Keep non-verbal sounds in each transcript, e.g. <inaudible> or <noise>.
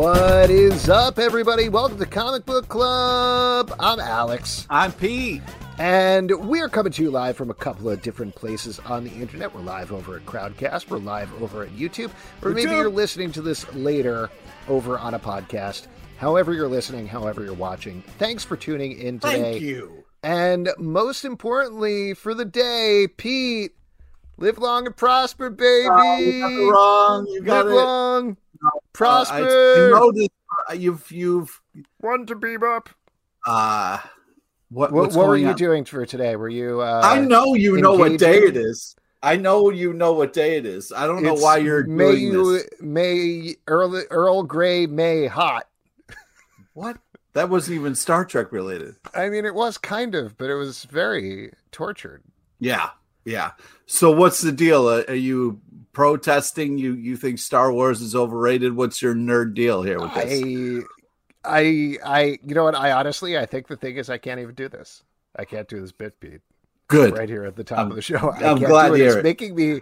What is up, everybody? Welcome to Comic Book Club. I'm Alex. I'm Pete. And we're coming to you live from a couple of different places on the internet. We're live over at Crowdcast, we're live over at YouTube, or maybe you're listening to this later over on a podcast. However, you're listening, however, you're watching. Thanks for tuning in today. Thank you. And most importantly, for the day, Pete, live long and prosper, baby. Oh, you got it wrong. You got live it. long, prosper. Uh, you know this. uh, You've you've One to beam up. uh what What, what were you on? doing for today? Were you? Uh, I know you know what day it is. I know you know what day it is. I don't know why you're May doing you this. May Earl Earl Grey May hot. What? That wasn't even Star Trek related. I mean, it was kind of, but it was very tortured. Yeah, yeah. So what's the deal? Uh, are you protesting? You you think Star Wars is overrated? What's your nerd deal here with this? I, I, I. You know what? I honestly, I think the thing is, I can't even do this. I can't do this bit beat Good. right here at the top I'm- of the show. <laughs> I I'm glad it. It's it. making me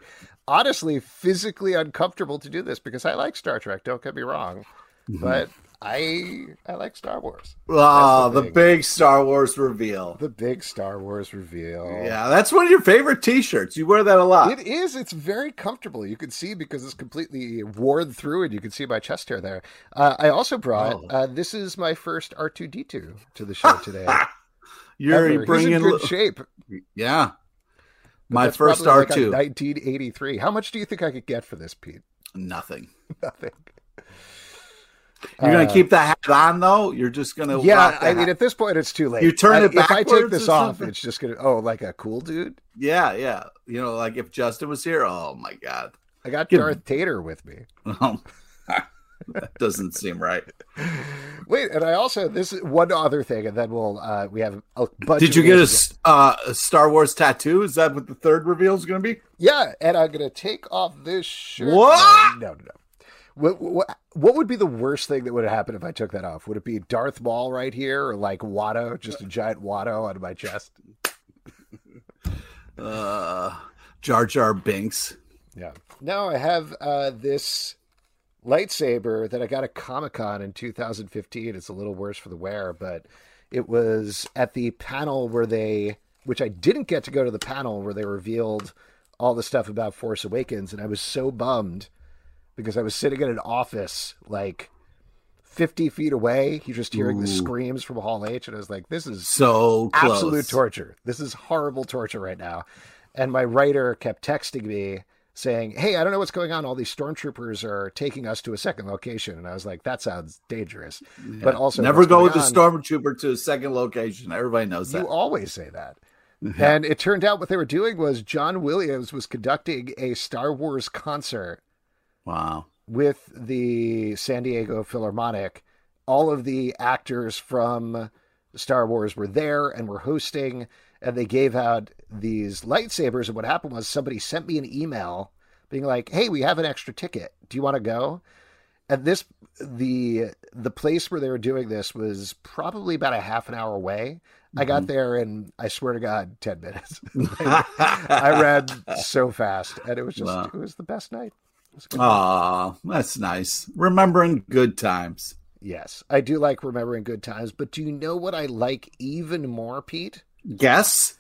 honestly physically uncomfortable to do this because I like Star Trek. Don't get me wrong, Mm-hmm. but I I like Star Wars. Oh, the the thing. big Star Wars reveal. The big Star Wars reveal. Yeah, that's one of your favorite T-shirts. You wear that a lot. It is. It's very comfortable. You can see because it's completely worn through, and you can see my chest hair there. Uh, I also brought. Oh. Uh, this is my first R two D two to the show today. <laughs> You're Ever. He's bringing, in good li- shape. yeah. but My first probably R like a two, 1983. How much do you think I could get for this, Pete? nothing. <laughs> Nothing. You're Uh, gonna keep the hat on though. You're just gonna Yeah, I mean, hat. at this point, it's too late. You turn I- it If I take this off, something? it's just gonna. Oh, like a cool dude. yeah, yeah. You know, like if Justin was here, oh my god, I got Give- Darth Tater with me. <laughs> Um, that doesn't seem right. <laughs> Wait, and I also this is one other thing, and then we'll uh we have a bunch. Did you get a, uh, a Star Wars tattoo? Is that what the third reveal is going to be? Yeah, and I'm gonna take off this shirt. What? No, no, no. What, what, what would be the worst thing that would have happened if I took that off? Would it be Darth Maul right here, or like Watto, just a giant Watto on my chest? <laughs> Uh, Jar Jar Binks. Yeah. No, I have uh, this lightsaber that I got at Comic Con in 2015. It's a little worse for the wear, but it was at the panel where they, which I didn't get to go to the panel where they revealed all the stuff about Force Awakens, and I was so bummed because I was sitting in an office like 50 feet away. You're just hearing the screams from Hall H, and I was like, this is So close. absolute torture. This is horrible torture right now. And my writer kept texting me saying, Hey, I don't know what's going on. All these stormtroopers are taking us to a second location. And I was like, That sounds dangerous. But also, Never go with the stormtrooper to a second location. Everybody knows that. You always say that. And it turned out what they were doing was John Williams was conducting a Star Wars concert Wow. with the San Diego Philharmonic. All of the actors from Star Wars were there and were hosting, and they gave out these lightsabers. And what happened was somebody sent me an email being like, "Hey, we have an extra ticket. Do you want to go?" And this the the place where they were doing this was probably about a half an hour away. I got mm-hmm. there and I swear to God, ten minutes. <laughs> I ran so fast, and it was just Wow. it was the best night. It was a good Aw, that's nice. Remembering good times. Yes, I do like remembering good times, but do you know what I like even more, Pete? Yes.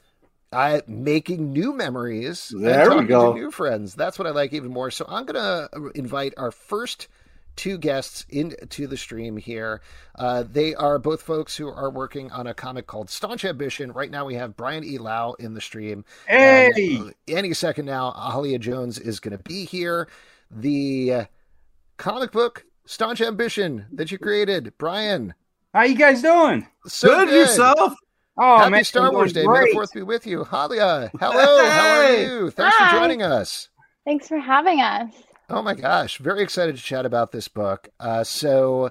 I making new memories. and There we go. To new friends. That's what I like even more. So I'm gonna invite our first two guests into the stream here. Uh, they are both folks who are working on a comic called Staunch Ambition. Right now, we have Brian E. Lau in the stream. Hey! And, uh, any second now, Ahalia Jones is going to be here. The uh, comic book Staunch Ambition that you created, Brian. How you guys doing? So good, yourself. Oh, Happy man, Star Wars Day. doing May the great. Fourth be with you. Hallea, hello. How are you? Thanks Hi. for joining us. Thanks for having us. Oh my gosh, very excited to chat about this book. Uh, so,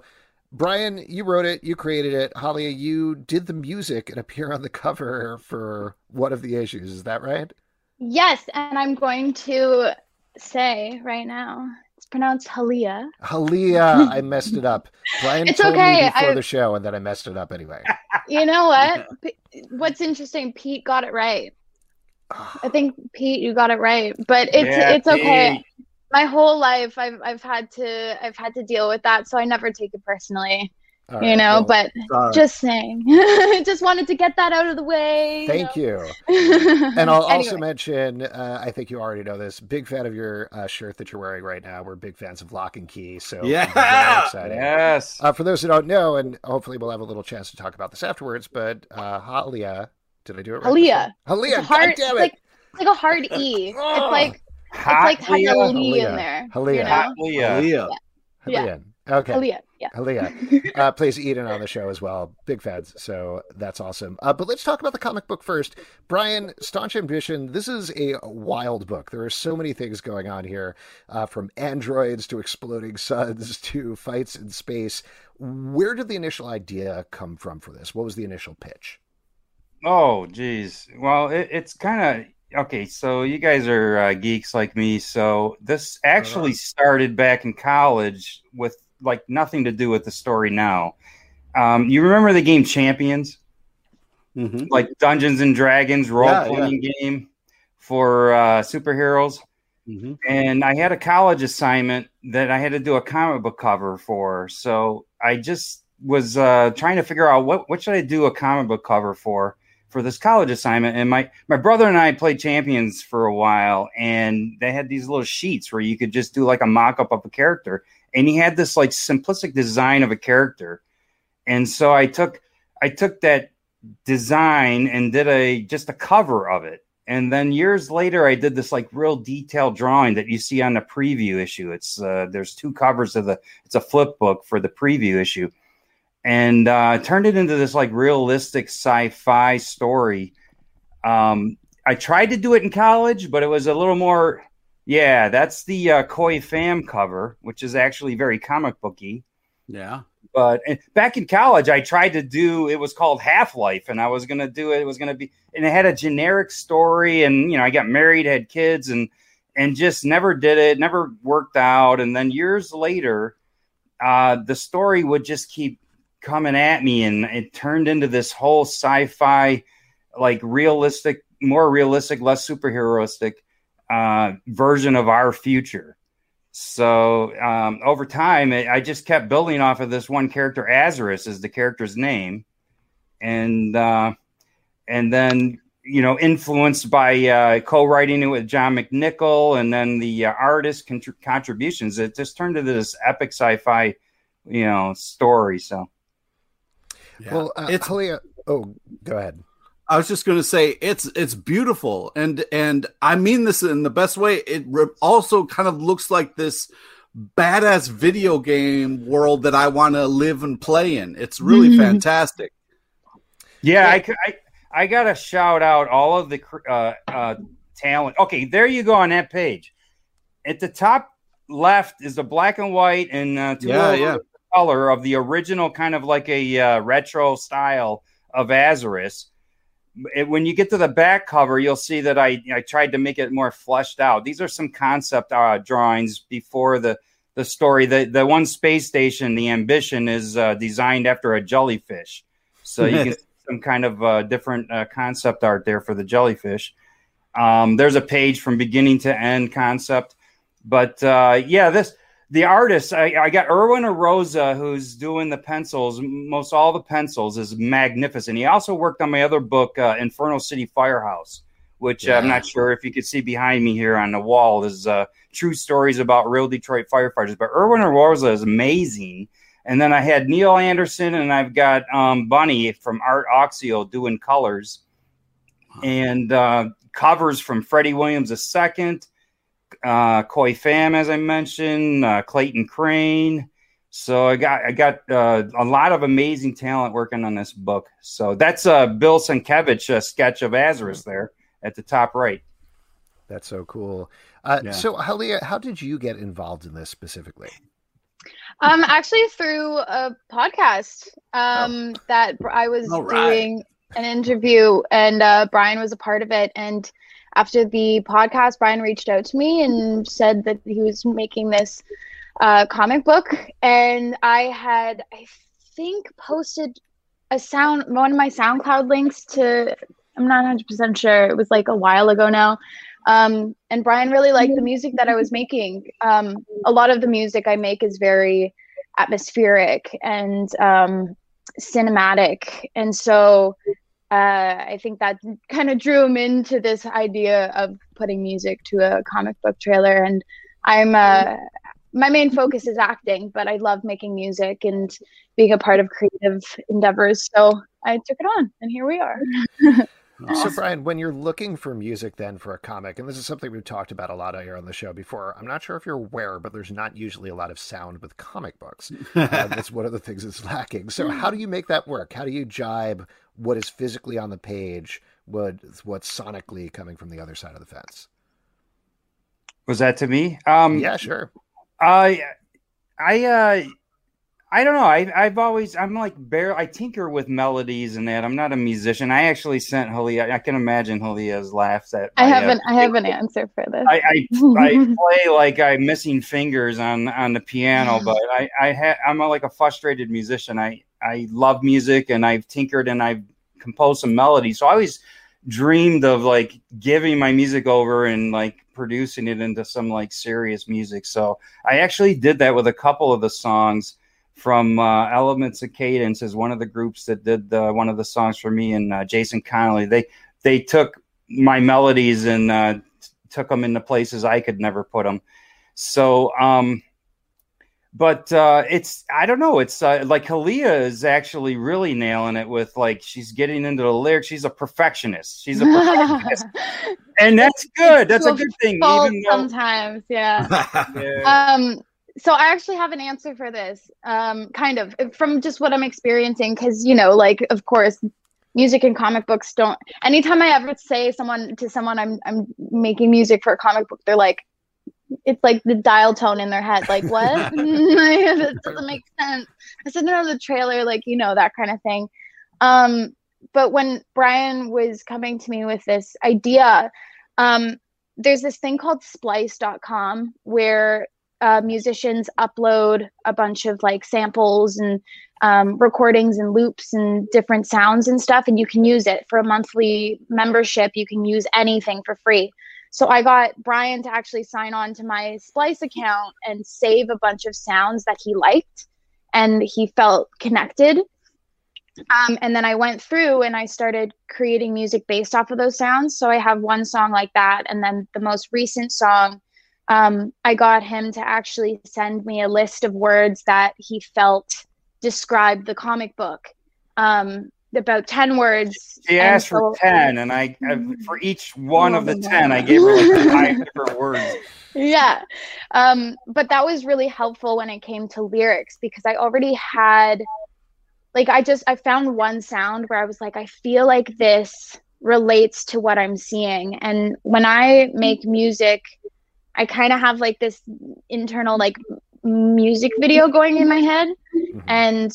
Brian, you wrote it, you created it. Hallea, you did the music and appear on the cover for one of the issues. Is that right? Yes, and I'm going to say right now, it's pronounced Hallea. Hallea, <laughs> I messed it up. Brian It's told okay, me before I- the show, and then I messed it up anyway. <laughs> You know what? P- What's interesting, Pete got it right. <sighs> I think Pete, you got it right. But it's Yeah, it's okay. Pete. My whole life I've I've had to I've had to deal with that, so I never take it personally. All you right, know, well, but Sorry. just saying. <laughs> just wanted to get that out of the way. thank you. you. <laughs> And I'll also mention, uh, I think you already know this. Big fan of your uh, shirt that you're wearing right now. We're big fans of Locke & Key, so Yeah! exciting. Yes. Uh, for those who don't know, and hopefully we'll have a little chance to talk about this afterwards, but uh, Hallea, did I do it right? Hallea. Hallea, It's hard, God damn it. like it's like a hard E. <laughs> It's like it's Hot like has a Leah. Lee Hallea. in there. Hallea. You know? Hot Leah. Leah. yeah. Hallea. Okay. Hallea. Yeah. Hallea <laughs> uh, plays Eden on the show as well. Big fans, so that's awesome. Uh, but let's talk about the comic book first. Brian, Staunch Ambition, this is a wild book. There are so many things going on here, uh, from androids to exploding suns <laughs> to fights in space. Where did the initial idea come from for this? What was the initial pitch? Oh, geez. Well, it, it's kind of okay. So you guys are uh, geeks like me. So this actually started back in college with like nothing to do with the story now. Um, you remember the game Champions, Mhm. like Dungeons and Dragons role Yeah, playing game for uh, superheroes? Mhm. and I had a college assignment that I had to do a comic book cover for. So I just was uh, trying to figure out what what should I do a comic book cover for for this college assignment. And my my brother and I played champions for a while, and they had these little sheets where you could just do like a mock up of a character, and he had this like simplistic design of a character, and so I took I took that design and did a just a cover of it. And then years later i did this like real detailed drawing that you see on the preview issue. It's uh, there's two covers of the it's a flip book for the preview issue. And uh, turned it into this like realistic sci-fi story. Um, i tried to do it in college but it was a little more yeah that's the uh, Khoi Pham cover which is actually very comic booky Yeah. but and back in college i tried to do it was called half-life and i was going to do it it was going to be and it had a generic story and you know i got married had kids and and just never did it never worked out and then years later uh the story would just keep coming at me and it turned into this whole sci-fi like realistic more realistic less superheroistic uh version of our future so um, over time, it, I just kept building off of this one character. Azarus is the character's name, and uh, and then you know influenced by uh, co-writing it with John McNichol, and then the uh, artist contr- contributions. It just turned into this epic sci-fi, you know, story. So Yeah. Well, uh, it's Hallea, oh, go ahead. I was just going to say it's it's beautiful and and I mean this in the best way. It re- also kind of looks like this badass video game world that I want to live and play in. It's really Mhm. fantastic. Yeah, I I gotta shout out all of the uh, uh, talent. Okay, there you go on that page. At the top left is the black and white and uh, two Yeah, yeah. color of the original kind of like a uh, retro style of Azarus. It- when you get to the back cover, you'll see that I, I tried to make it more fleshed out. These are some concept uh, drawings before the the story. The the one space station, the ambition, is uh, designed after a jellyfish, so you can <laughs> see some kind of uh, different uh, concept art there for the jellyfish. Um, there's a page from beginning to end concept, but uh, yeah, this the artist I, I got Erwin Arosa who's doing the pencils. Most all the pencils is magnificent. He also worked on my other book, uh, Inferno City Firehouse, which uh, I'm not sure if you could see behind me here on the wall. Is uh, true stories about real Detroit firefighters. But Erwin Arosa is amazing. And then I had Neil Anderson, and I've got um, Bunny from Art Oxio doing colors, and uh, covers from Freddie Williams II, uh, Khoi Pham, as I mentioned, uh, Clayton Crain, So I got I got uh, a lot of amazing talent working on this book. So that's uh, Bill Sienkiewicz a sketch of Azarus there at the top right. That's so cool. Uh, Yeah. So, Hallea, how did you get involved in this specifically? Um, actually, through a podcast um, that I was All right. doing an interview, and uh, Brian was a part of it. And after the podcast, Brian reached out to me and said that he was making this uh, comic book, and I had, I think, posted a sound one of my SoundCloud links to. I'm not 100 percent sure. It was like a while ago now. Um, and Brian really liked the music that I was making. Um, a lot of the music I make is very atmospheric and um, cinematic, and so uh, I think that kind of drew him into this idea of putting music to a comic book trailer. And I'm uh, my main focus is acting, but I love making music and being a part of creative endeavors. So I took it on, and here we are. <laughs> So, Brian, when you're looking for music then for a comic, and this is something we've talked about a lot here on the show before, I'm not sure if you're aware, but there's not usually a lot of sound with comic books. Uh, <laughs> that's one of the things that's lacking. So, how do you make that work? How do you jibe what is physically on the page with what's sonically coming from the other side of the fence? Was that to me? Um, yeah, sure. I, I, uh, I don't know. I, I've always, I'm like bare. I tinker with melodies and that. I'm not a musician. I actually sent Hallea. I can imagine Hallea's laughs at. I have an I have an answer for this. I, I, I <laughs> play like I'm missing fingers on on the piano, but I I ha- I'm a, like a frustrated musician. I I love music and I've tinkered and I've composed some melodies. So I always dreamed of like giving my music over and like producing it into some like serious music. So I actually did that with a couple of the songs from uh, Elements of Cadence is one of the groups that did uh, one of the songs for me and uh, Jason Connolly. They they took my melodies and uh, t- took them into places I could never put them. So, um, but uh, it's I don't know. It's uh, like Hallea is actually really nailing it with like she's getting into the lyrics. She's a perfectionist. She's a <laughs> perfectionist, and that's good. That's a good thing. Even though, sometimes, yeah. <laughs> yeah. um so i actually have an answer for this um kind of from just what i'm experiencing because you know like of course music and comic books don't anytime i ever say someone to someone i'm i'm making music for a comic book they're like it's like the dial tone in their head like <laughs> what? <laughs> That doesn't make sense. I said no the trailer like you know that kind of thing. Um but when brian was coming to me with this idea um there's this thing called splice.com where uh, musicians upload a bunch of like samples and um, recordings and loops and different sounds and stuff and you can use it for a monthly membership you can use anything for free so i got brian to actually sign on to my splice account and save a bunch of sounds that he liked and he felt connected um, and then I went through and I started creating music based off of those sounds. So I have one song like that. And then the most recent song, um, I got him to actually send me a list of words that he felt described the comic book. Um, about 10 words. She And asked for 10, and I, I for each one of the 10, I gave her like <laughs> five different words. yeah um but that was really helpful when it came to lyrics because i already had like i just i found one sound where i was like i feel like this relates to what i'm seeing and when i make music i kind of have like this internal like music video going in my head Mhm. and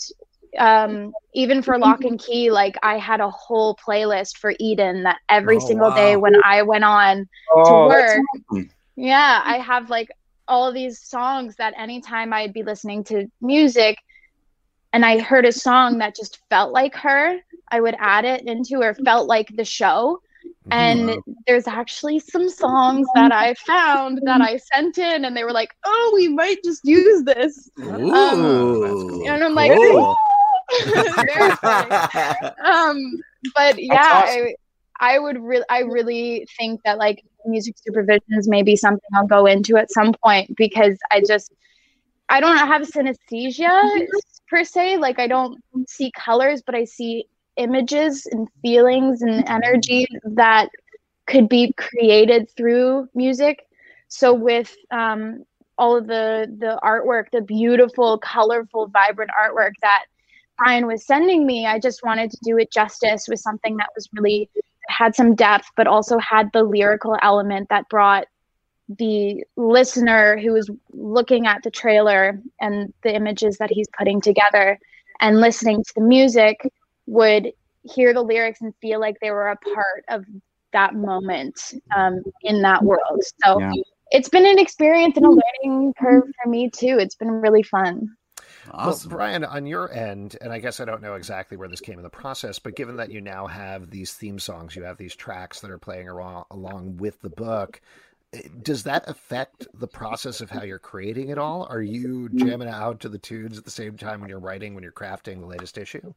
um even for Locke & Key like i had a whole playlist for eden that every Oh, single day when i went on Oh, to work. awesome. Yeah, I have like all these songs that anytime I'd be listening to music and I heard a song that just felt like her, I would add it into or felt like the show. And there's actually some songs that I found that I sent in and they were like, oh, we might just use this. Ooh, And I'm like, cool. <laughs> <laughs> Um but yeah I, I would really i really think that like music supervision is maybe something i'll go into at some point because i just i don't have synesthesia per se. Like i don't see colors but i see images and feelings and energy that could be created through music so with um all of the the artwork, the beautiful, colorful, vibrant artwork that Brian was sending me. I just wanted to do it justice with something that was really had some depth, but also had the lyrical element that brought the listener who was looking at the trailer and the images that he's putting together and listening to the music would hear the lyrics and feel like they were a part of that moment um, in that world. So yeah. it's been an experience and a learning curve for me too. It's been really fun. Awesome. Well, Brian, on your end, and I guess I don't know exactly where this came in the process, but given that you now have these theme songs, you have these tracks that are playing along, along with the book, eh, does that affect the process of how you're creating it all? Are you jamming out to the tunes at the same time when you're writing, when you're crafting the latest issue?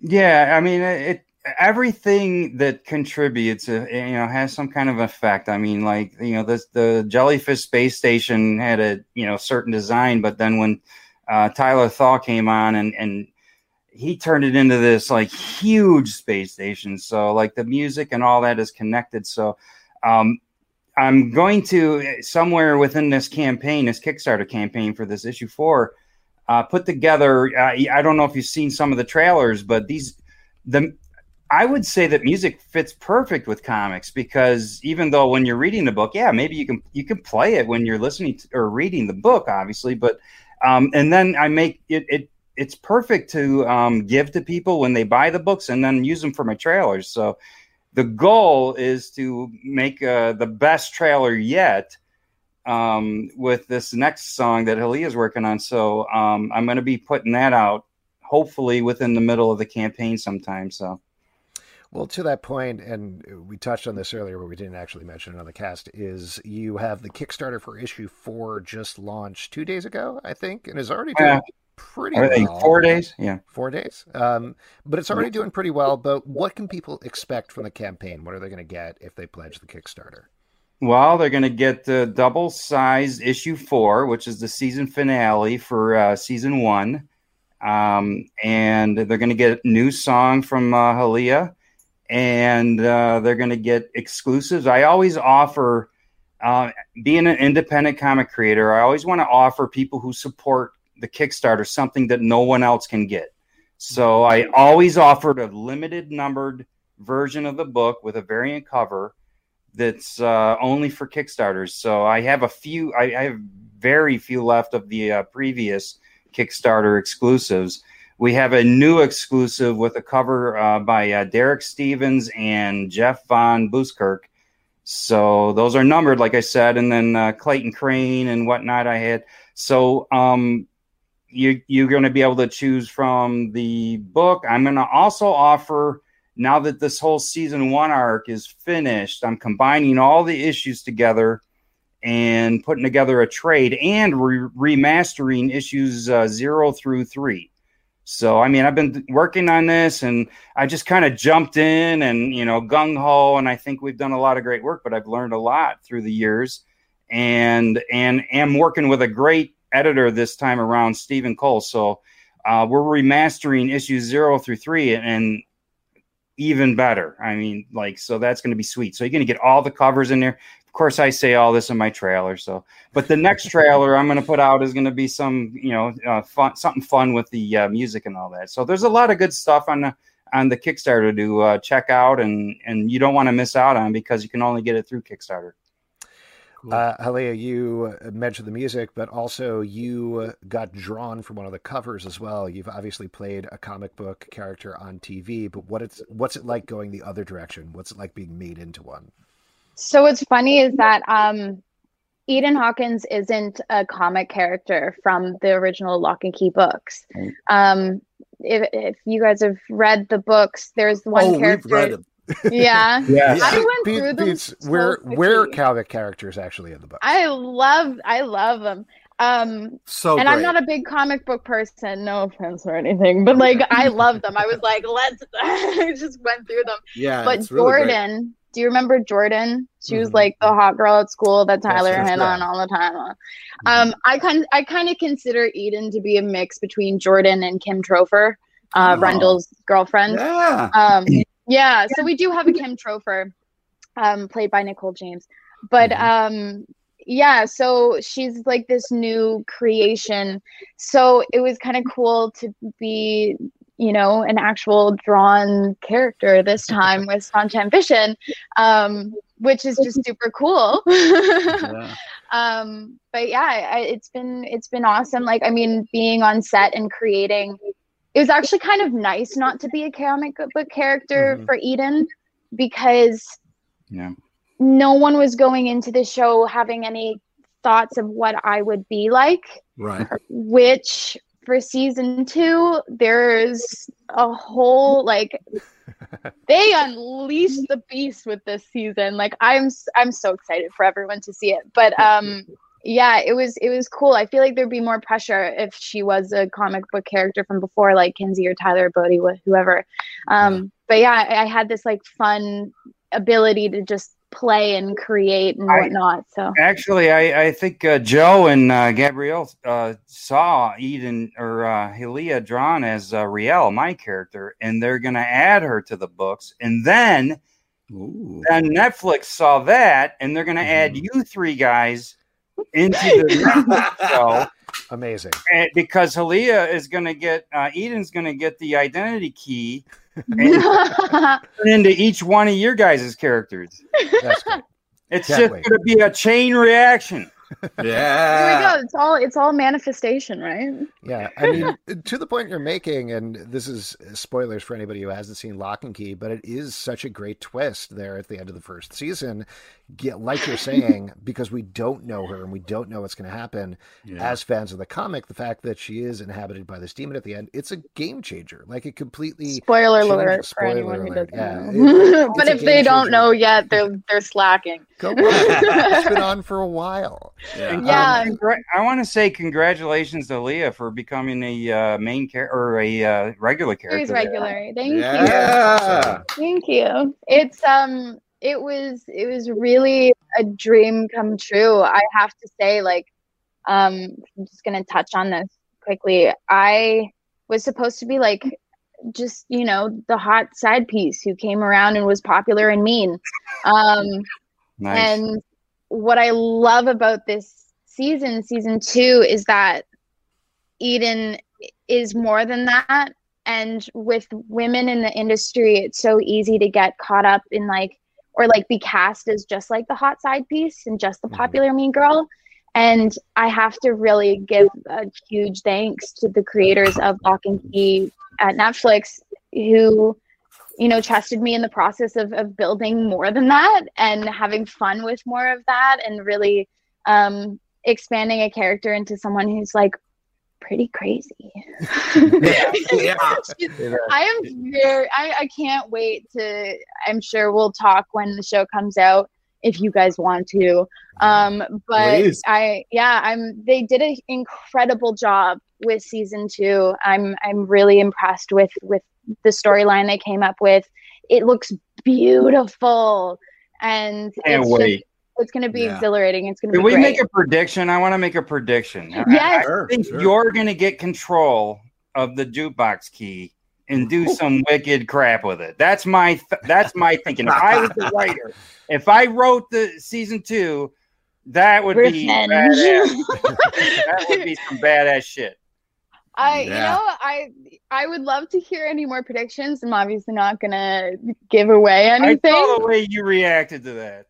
Yeah, I mean, it everything that contributes, uh, you know, has some kind of effect. I mean, like you know, this the jellyfish space station had a you know certain design, but then when uh, Tyler Thaw came on and and he turned it into this like huge space station. So like the music and all that is connected. So um, I'm going to somewhere within this campaign, this Kickstarter campaign for this issue four, uh, put together. I don't know if you've seen some of the trailers, but these the I would say that music fits perfect with comics because even though when you're reading the book, yeah, maybe you can you can play it when you're listening to, or reading the book, obviously, but um, and then I make it, it it's perfect to um, give to people when they buy the books and then use them for my trailers. So the goal is to make uh, the best trailer yet um, with this next song that Hallea is working on. So um, I'm going to be putting that out hopefully within the middle of the campaign sometime. So. Well, to that point, and we touched on this earlier, but we didn't actually mention it on the cast, is you have the Kickstarter for issue four just launched two days ago, I think, and is already doing pretty well. Four days? Yeah. Four days. Um, but it's already doing pretty well. But what can people expect from the campaign? What are they going to get if they pledge the Kickstarter? Well, they're going to get the double sized issue four, which is the season finale for uh, season one. Um, and they're going to get a new song from uh, Hallea and uh, they're going to get exclusives. I always offer, uh, being an independent comic creator, I always want to offer people who support the Kickstarter something that no one else can get. So I always offered a limited numbered version of the book with a variant cover that's uh, only for Kickstarters. So I have a few, I, I have very few left of the uh, previous Kickstarter exclusives we have a new exclusive with a cover uh, by uh, Derek Stevens and Jeff Von Buskirk. So those are numbered, like I said, and then uh, Clayton Crain and whatnot. I had so um, you you're going to be able to choose from the book. I'm going to also offer now that this whole season one arc is finished. I'm combining all the issues together and putting together a trade and re- remastering issues uh, zero through three. So, I mean, I've been working on this and I just kind of jumped in and, you know, gung ho. And I think we've done a lot of great work, but I've learned a lot through the years and, and am working with a great editor this time around, Stephen Cole. So, uh, we're remastering issues zero through three and, and even better. I mean, like, so that's going to be sweet. So, you're going to get all the covers in there Of course, I say all this in my trailer. So, but the next trailer I'm going to put out is going to be some, you know, uh, fun, something fun with the uh, music and all that. So there's a lot of good stuff on the on the Kickstarter to uh, check out, and and you don't want to miss out on because you can only get it through Kickstarter. Uh, Hallea, you mentioned the music, but also you got drawn from one of the covers as well. You've obviously played a comic book character on TV, but what it's what's it like going the other direction? What's it like being made into one? So what's funny is that um, Eden Hawkins isn't a comic character from the original Locke & Key books. Um, if, if you guys have read the books, there's one oh, character. Yeah. <laughs> yeah. I went Be- through them. So we're we're comic characters actually in the book. I love I love them. Um so and great. I'm not a big comic book person, no offense or anything, but like I <laughs> love them. I was like, let's <laughs> I just went through them. Yeah. But Jordan, do you remember Jordan? She was mm-hmm. like the hot girl at school that Tyler yes, hit on all the time. Mm-hmm. Um, I kind I kind of consider Eden to be a mix between Jordan and Kim Topher, uh, oh. Rendell's girlfriend. Yeah. Um, yeah. So we do have a Kim Topher, um, played by Nicole James, but mm-hmm. um, yeah, so she's like this new creation. So it was kind of cool to be, you know, an actual drawn character this time <laughs> with Sunshine Vision, um, which is just super cool. <laughs> yeah. Um, but yeah, I, it's been it's been awesome. Like, I mean, being on set and creating, it was actually kind of nice not to be a comic book character mm-hmm. for Eden because yeah no one was going into the show having any thoughts of what I would be like. Right. Which for season two, there's a whole like <laughs> they unleashed the beast with this season. Like I'm I'm so excited for everyone to see it. But um yeah, it was it was cool. I feel like there'd be more pressure if she was a comic book character from before, like Kinsey or Tyler or Bode, whoever. Um, but yeah, I, I had this like fun ability to just play and create and whatnot. So actually, I, I think uh, Joe and uh, Gabriel uh, saw Eden or uh, Hallea drawn as uh, Riel, my character, and they're going to add her to the books. And then, then Netflix saw that, and they're going to mm. add mm-hmm. you three guys into the <laughs> show. Amazing. And because Hallea is going to get uh, Eden's going to get the identity key <laughs> and into each one of your guys' characters. That's. It's Can't just going to be a chain reaction. Yeah. Here we go. It's all it's all manifestation, right? Yeah. I mean, to the point you're making, and this is spoilers for anybody who hasn't seen Locke & Key, but it is such a great twist there at the end of the first season get like you're saying because we don't know her and we don't know what's going to happen. Yeah. as fans of the comic the fact that she is inhabited by this demon at the end it's a game changer. Like it completely spoiler alert for anyone who doesn't yeah, know. it, <laughs> but if they don't know yet they're they're slacking. <laughs> It's been on for a while. Yeah, yeah. Um, i want to say congratulations to leah for becoming a uh, main character or a uh, regular character She's regular. Thank yeah. you. Thank you. It's um it was it was really a dream come true. I have to say, like, um, I'm just gonna touch on this quickly. I was supposed to be like just you know the hot side piece who came around and was popular and mean. Um, nice. And what I love about this season, season two, is that Eden is more than that. And with women in the industry, it's so easy to get caught up in like or like be cast as just like the hot side piece and just the mm-hmm. popular mean girl. And I have to really give a huge thanks to the creators of Locke & Key at Netflix who, you know, trusted me in the process of, of building more than that and having fun with more of that and really um, expanding a character into someone who's like pretty crazy. yeah, <laughs> yeah. I am very I, I can't wait to I'm sure we'll talk when the show comes out if you guys want to. Um but Please. I yeah, I'm they did an incredible job with season 2. I'm I'm really impressed with with the storyline they came up with. It looks beautiful and Can't wait. Just, it's going to be yeah. exhilarating. It's going to be. Can we great. make a prediction? I want to make a prediction. Yes, I, I think sure. you're going to get control of the jukebox key and do <laughs> some wicked crap with it. That's my th- that's my thinking. If I was the <laughs> writer, if I wrote the season two, that would Revenge. be <laughs> that would be some badass shit. I yeah. you know I I would love to hear any more predictions. I'm obviously not gonna give away anything. I saw the way you reacted to that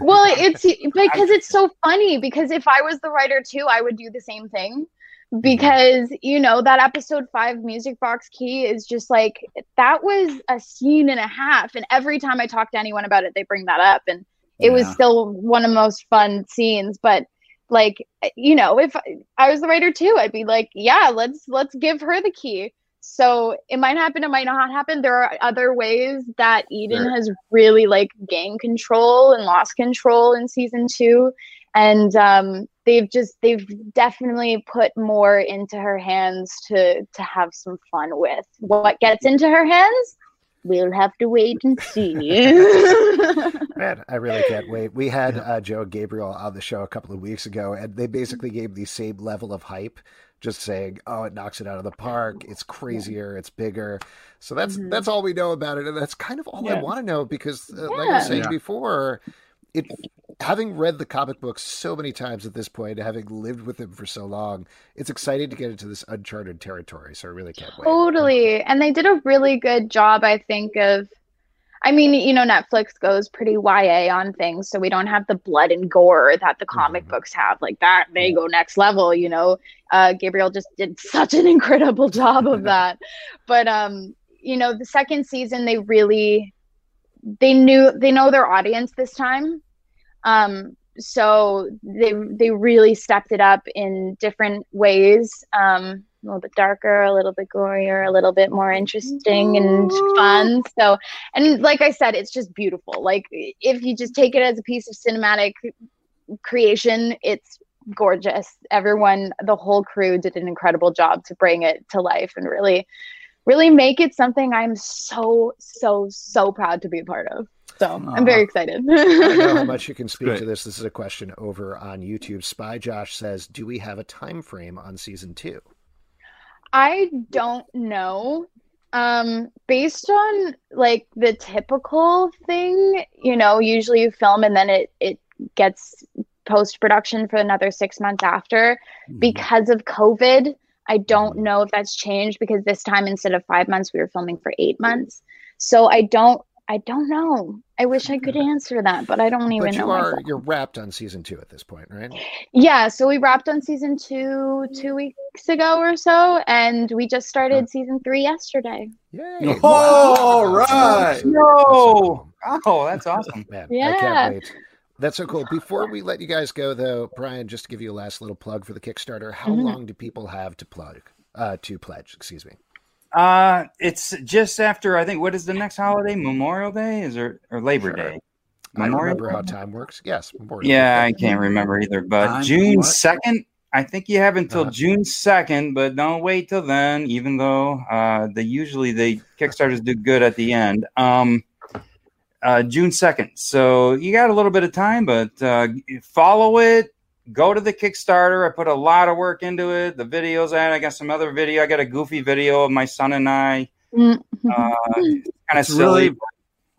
well, it's <laughs> because it's so funny. Because if I was the writer too, I would do the same thing. Mm-hmm. Because you know that episode five music box key is just like that was a scene and a half, and every time I talk to anyone about it, they bring that up, and it yeah. was still one of the most fun scenes. But like you know, if I was the writer too, I'd be like, yeah, let's let's give her the key so it might happen, it might not happen. There are other ways that Eden sure. has really like gained control and lost control in season two. And um, they've just they've definitely put more into her hands to to have some fun with. What gets into her hands? We'll have to wait and see. <laughs> Man, I really can't wait. We had uh, Joe Gabriel on the show a couple of weeks ago, and they basically gave the same level of hype just saying, "Oh, it knocks it out of the park. It's <laughs> crazier. It's bigger." So that's mm-hmm. that's all we know about it, and that's kind of all yeah. I want to know because, uh, yeah. like I was saying yeah. before, it having read the comic books so many times at this point, having lived with them for so long, it's exciting to get into this uncharted territory. So I really can't wait. Totally. And they did a really good job, I think, of I mean, you know, Netflix goes pretty YA on things, so we don't have the blood and gore that the comic mm-hmm. books have. Like that, they go next level. You know, uh, Gabriel just did <laughs> such an incredible job of <laughs> that. but um, you know, the second season, they really they knew they know their audience this time. Um, so they they really stepped it up in different ways. Um, a little bit darker, a little bit gorier, a little bit more interesting and fun. So, and like I said, it's just beautiful. Like if you just take it as a piece of cinematic creation, it's gorgeous. Everyone, the whole crew did an incredible job to bring it to life and really, really make it something I'm so, so, so proud to be a part of. So Aww. I'm very excited. I don't know how <laughs> much you can speak to this. This is a question over on YouTube. Spy Josh says, "Do we have a time frame on season two? I don't know. Um, based on like the typical thing, you know, usually you film and then it it gets post production for another six months after. Mm-hmm. Because of COVID, I don't mm-hmm. know if that's changed because this time instead of five months, we were filming for eight months. So I don't I don't know. I wish I could <laughs> answer that, but I don't even but you know. Are, myself. you're wrapped on season two at this point, right? Yeah, so we wrapped on season two two weeks ago or so, and we just started huh. season three yesterday. Yay! Oh, all right. No. Oh, that's awesome. Man, yeah. I can't wait. That's so cool. Before we let you guys go, though, Brian, just to give you a last little plug for the Kickstarter, how mm-hmm. long do people have to plug? Uh, to pledge, excuse me. Uh, it's just after I think. What is the next holiday? Memorial Day is there or Labor sure. Day? Memorial I remember Day? how time works. Yes, Memorial yeah, Day. I can't remember either. But time June second, I think you have until uh-huh. June second, but don't wait till then. Even though uh, they usually they Kickstarters do good at the end. Um, uh, June second, so you got a little bit of time, but uh, follow it go to the Kickstarter. I put a lot of work into it. The videos I, I got some other video. I got a goofy video of my son and I. Mm-hmm. Uh, kind of silly. Really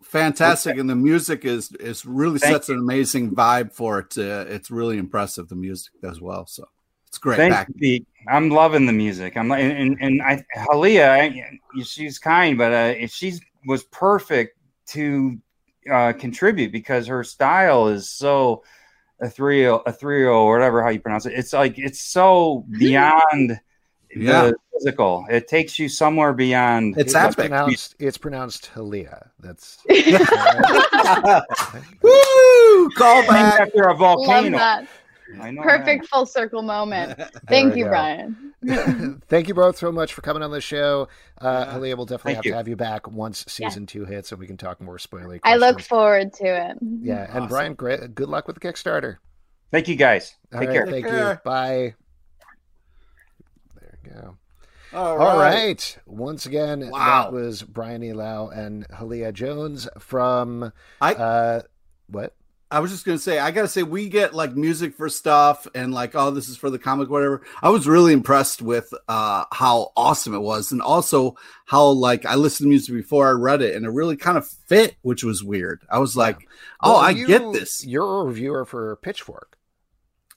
fantastic, and the music is is really Thank sets you. an amazing vibe for it. Uh, it's really impressive. The music as well. So it's great. Thank you. I'm loving the music. I'm and and I Hallea, she's kind, but uh, she was perfect to uh, contribute because her style is so ethereal, ethereal, or oh, whatever how you pronounce it. It's like it's so hmm. beyond yeah. the physical. It takes you somewhere beyond. It's, it's epic. Pronounced, it's pronounced Hallea. That's <laughs> woo. Call back after a volcano. Perfect that. full circle moment. <laughs> Thank you, go. Brian. <laughs> Thank you both so much for coming on the show. Uh, yeah. Hallea, we'll definitely Thank have you. to have you back once season yeah. two hits and we can talk more spoilery. I look forward to it. Yeah. Awesome. And Brian, great, good luck with the Kickstarter. Thank you, guys. Take right, care. Thank you. Bye. There you go. All right. All right. Once again, wow. that was Brian Elau and Hallea Jones from I, uh, what? I was just gonna say, I gotta say, we get like music for stuff and like, oh, this is for the comic, whatever. I was really impressed with uh how awesome it was, and also how like I listened to music before I read it, and it really kind of fit, which was weird. I was like, yeah. oh, well, I you, get this. You're a reviewer for Pitchfork.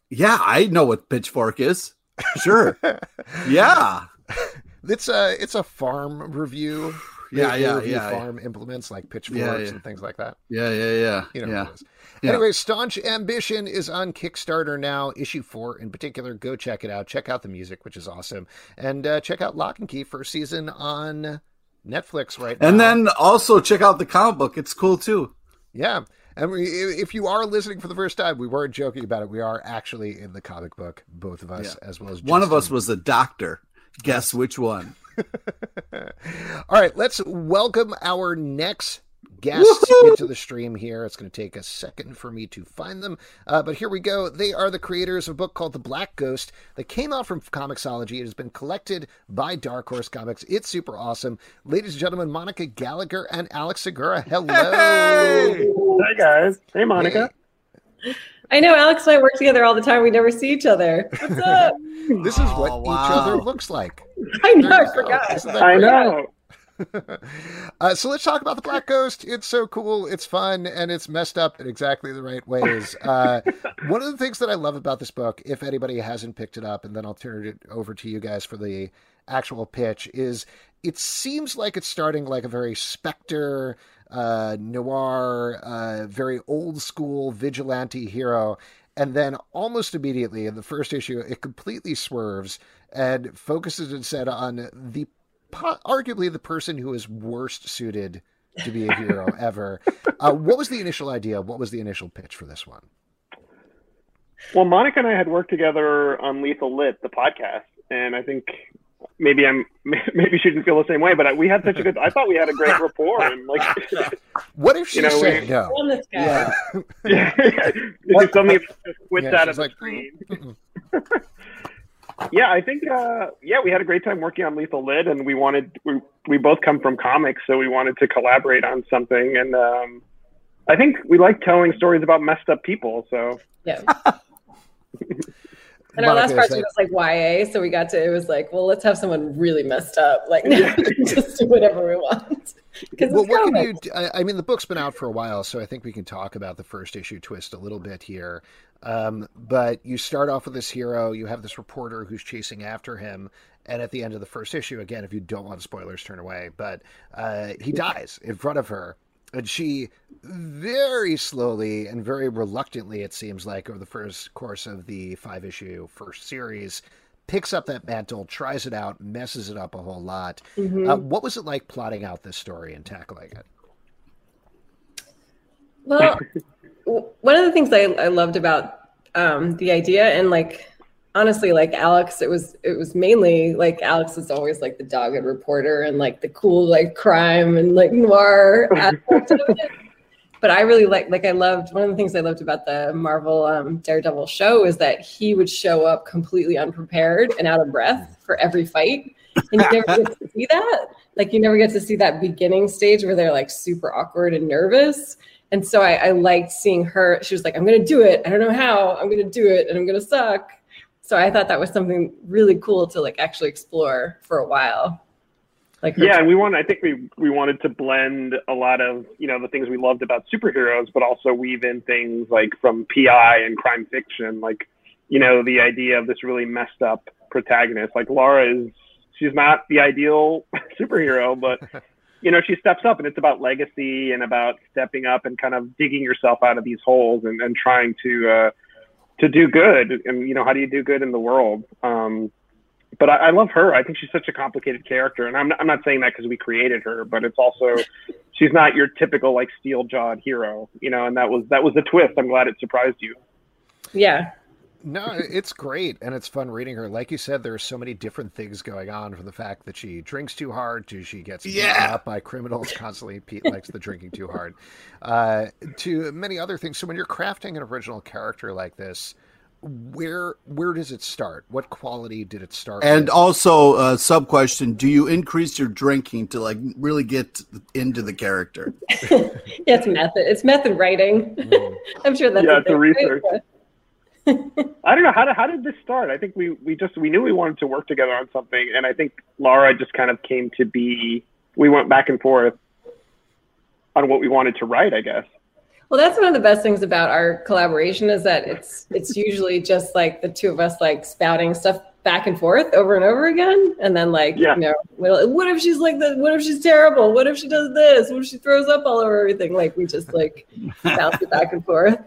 Yeah, I know what Pitchfork is. Sure. <laughs> yeah. It's a it's a farm review. <sighs> Yeah, yeah, yeah. Farm implements like pitchforks yeah, yeah. and things like that. Yeah, yeah, yeah. You know yeah. Yeah. Anyway, Staunch Ambition is on Kickstarter now. Issue four in particular. Go check it out. Check out the music, which is awesome. And uh, check out Locke & Key first season on Netflix right now. And then also check out the comic book. It's cool too. Yeah. And we, if you are listening for the first time, we weren't joking about it. We are actually in the comic book, both of us, yeah. as well as Justin. one of us was a doctor. Guess <laughs> which one? All right, let's welcome our next guests Woo-hoo! into the stream here. It's going to take a second for me to find them, uh, but here we go. They are the creators of a book called The Black Ghost that came out from Comixology. It has been collected by Dark Horse Comics. It's super awesome. Ladies and gentlemen, Monica Gallagher and Alex Segura. Hello. Hey, Hi, guys. Hey, Monica. Hey. I know Alex and I work together all the time. We never see each other. What's up? <laughs> this is what oh, wow. each other looks like. I know. I forgot. I know. <laughs> uh, so let's talk about the Black Ghost. It's so cool, it's fun, and it's messed up in exactly the right ways. Uh, <laughs> one of the things that I love about this book, if anybody hasn't picked it up, and then I'll turn it over to you guys for the actual pitch, is it seems like it's starting like a very Spectre, uh, noir, uh, very old school vigilante hero. And then almost immediately in the first issue, it completely swerves and focuses instead on the arguably the person who is worst suited to be a hero <laughs> ever. Uh, what was the initial idea? What was the initial pitch for this one? Well, Monica and I had worked together on Lethal Lit, the podcast, and I think maybe I'm <laughs> maybe she didn't feel the same way, but we had such a good. I thought we had a great rapport, and like, <laughs> what if she you know, said we, no? this guy. Yeah, yeah, yeah. suddenly just quits yeah, out of the like, screen. Yeah, I think uh, yeah, we had a great time working on Lethal Lit, and we wanted we we both come from comics, so we wanted to collaborate on something, and um, I think we like telling stories about messed up people. So yeah. <laughs> And our last project was like YA, so we got to it was like, well, let's have someone really messed up, like <laughs> just do whatever we want. <laughs> Well, what can you? I mean, the book's been out for a while, so I think we can talk about the first issue twist a little bit here. Um, but you start off with this hero, you have this reporter who's chasing after him, and at the end of the first issue, again, if you don't want spoilers, turn away. But uh, he dies in front of her, and she very slowly and very reluctantly, it seems like, over the first course of the five issue first series, picks up that mantle, tries it out, messes it up a whole lot. Mm-hmm. Uh, what was it like plotting out this story and tackling it? Well, one of the things I, I loved about um, the idea and like honestly like alex it was it was mainly like alex is always like the dogged reporter and like the cool like crime and like noir <laughs> aspect of it. But i really like like i loved one of the things i loved about the marvel um, daredevil show is that he would show up completely unprepared and out of breath for every fight. And you never get to see that. Like you never get to see that beginning stage where they're like super awkward and nervous and so I, I liked seeing her she was like i'm gonna do it i don't know how i'm gonna do it and i'm gonna suck so I thought that was something really cool to like actually explore for a while. Like yeah, and we want. I think we we wanted to blend a lot of you know the things we loved about superheroes, but also weave in things like from PI and crime fiction, like you know the idea of this really messed up protagonist. Like Laura is, she's not the ideal <laughs> superhero, but you know she steps up, and it's about legacy and about stepping up and kind of digging yourself out of these holes and, and trying to. Uh, to do good. And you know how do you do good in the world? Um, but I, I, love her. I think she's such a complicated character. And i'm not, I'm not saying that because we created her but it's also she's not your typical like steel jawed hero you know and that was that was the twist. I'm glad it surprised you. Yeah no, it's great and it's fun reading her. Like you said, there are so many different things going on from the fact that she drinks too hard to she gets yeah. up by criminals constantly. Pete likes the drinking too hard, uh, to many other things. So when you're crafting an original character like this, where where does it start? What quality did it start? And with? also, uh, sub question: Do you increase your drinking to like really get into the character? <laughs> yeah, it's method. It's method writing. Mm. <laughs> I'm sure that's yeah, it's a research. <laughs> I don't know how did how did this start? I think we we just we knew we wanted to work together on something, and I think Laura just kind of came to be. We went back and forth on what we wanted to write, I guess. Well, that's one of the best things about our collaboration is that it's it's usually just like the two of us like spouting stuff back and forth over and over again, and then like yeah. you know, well, what if she's like this? What if she's terrible? What if she does this? What if she throws up all over everything? Like we just like bounce it back and forth.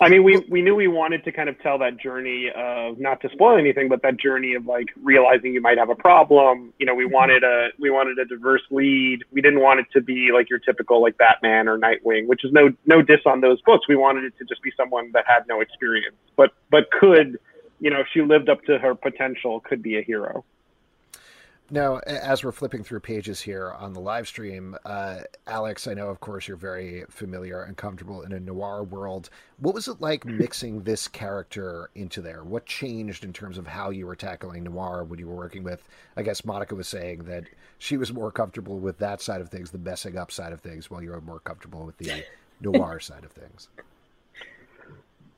I mean, we, we knew we wanted to kind of tell that journey of not to spoil anything, but that journey of like realizing you might have a problem. You know, we mm-hmm. wanted a we wanted a diverse lead. We didn't want it to be like your typical like Batman or Nightwing, which is no no diss on those books. We wanted it to just be someone that had no experience, but but could, you know, if she lived up to her potential, could be a hero. Now, as we're flipping through pages here on the live stream, uh, Alex, I know, of course, you're very familiar and comfortable in a noir world. What was it like mixing this character into there? What changed in terms of how you were tackling noir when you were working with? I guess Monica was saying that she was more comfortable with that side of things, the messing up side of things, while you were more comfortable with the <laughs> noir side of things.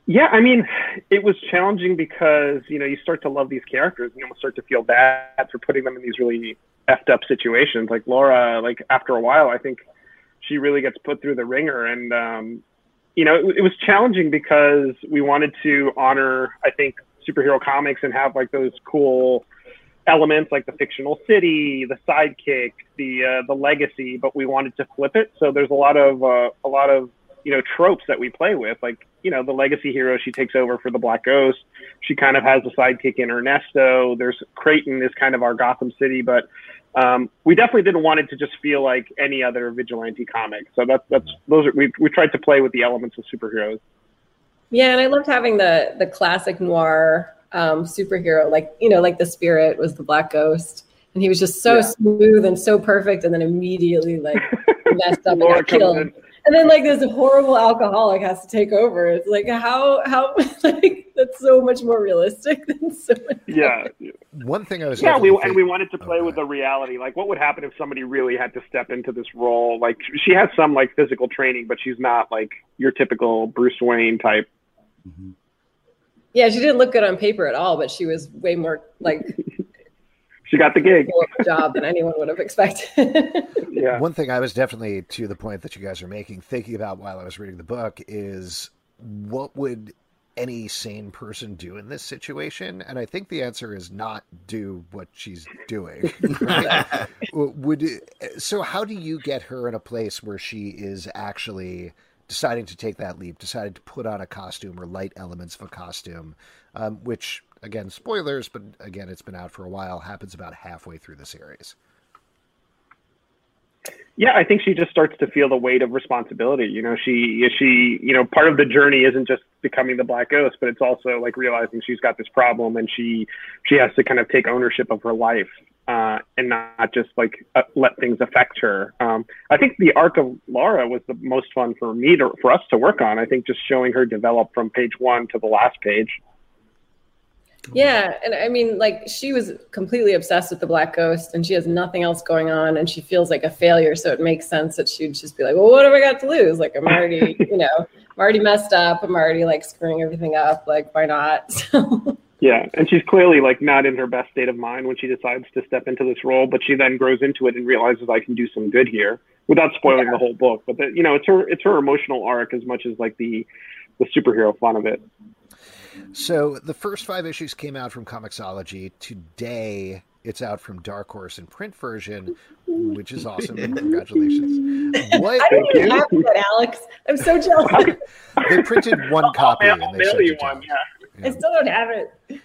Yeah, I mean, it was challenging because you know you start to love these characters, and you almost start to feel bad for putting them in these really effed up situations. Like Laura, like after a while, I think she really gets put through the ringer, and um, you know, it, it was challenging because we wanted to honor, I think, superhero comics and have like those cool elements like the fictional city, the sidekick, the uh, the legacy, but we wanted to flip it. So there's a lot of uh, a lot of you know tropes that we play with, like you know the legacy hero. She takes over for the Black Ghost. She kind of has a sidekick in Ernesto. There's Creighton is kind of our Gotham City, but um, we definitely didn't want it to just feel like any other vigilante comic. So that's that's those are we we tried to play with the elements of superheroes. Yeah, and I loved having the the classic noir um, superhero, like you know, like the spirit was the Black Ghost, and he was just so yeah. smooth and so perfect, and then immediately like <laughs> messed up and got killed. In. And then like this horrible alcoholic has to take over. It's like how how <laughs> like that's so much more realistic <laughs> than so much. Yeah. One thing I was yeah, we and we wanted to play okay. with the reality. Like, what would happen if somebody really had to step into this role? Like, she has some like physical training, but she's not like your typical Bruce Wayne type. Mm-hmm. Yeah, she didn't look good on paper at all, but she was way more like <laughs> she got the gig job than anyone would have expected. <laughs> yeah. One thing I was definitely to the point that you guys are making, thinking about while I was reading the book is what would any sane person do in this situation? And I think the answer is not do what she's doing. <laughs> Right? <laughs> would so how do you get her in a place where she is actually deciding to take that leap, decided to put on a costume or light elements of a costume, um, which, again, spoilers, but again, it's been out for a while, happens about halfway through the series. Yeah, I think she just starts to feel the weight of responsibility. You know, she is she you know part of the journey isn't just becoming the Black Ghost, but it's also like realizing she's got this problem and she she has to kind of take ownership of her life uh, and not just like uh, let things affect her. Um, I think the arc of Laura was the most fun for me to for us to work on. I think just showing her develop from page one to the last page. Yeah, and I mean, like she was completely obsessed with the Black Ghost, and she has nothing else going on, and she feels like a failure. So it makes sense that she'd just be like, "Well, what have I got to lose? Like, I'm already, <laughs> you know, I'm already messed up. I'm already like screwing everything up. Like, why not?" <laughs> So. Yeah, and she's clearly like not in her best state of mind when she decides to step into this role, but she then grows into it and realizes I can do some good here without spoiling yeah. the whole book. But the, you know, it's her it's her emotional arc as much as like the the superhero fun of it. So the first five issues came out from Comixology. Today, it's out from Dark Horse in print version, which is awesome. <laughs> Congratulations! What? I didn't even have that, Alex. I'm so jealous. <laughs> they printed one oh, copy and they sent it one, yeah. yeah. I still don't have it.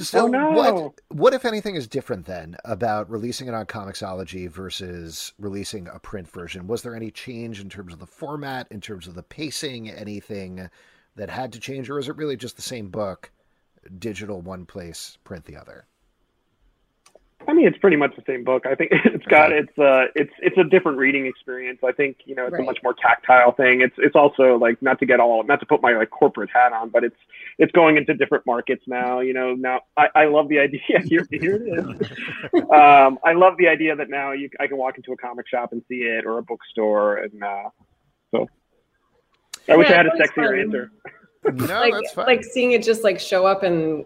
So oh, no. what what if anything is different then about releasing it on Comixology versus releasing a print version? Was there any change in terms of the format, in terms of the pacing, anything that had to change, or is it really just the same book, digital one place, print the other? I mean, it's pretty much the same book. I think <laughs> it's got it's uh it's it's a different reading experience. I think you know it's right. a much more tactile thing. It's it's also like not to get all not to put my like corporate hat on, but it's it's going into different markets now. You know, now I, I love the <laughs> idea. Here here it is. <laughs> um, I love the idea that now you I can walk into a comic shop and see it or a bookstore, and uh, so I wish I had a sexier answer. No, like, that's fine. Like seeing it just like show up in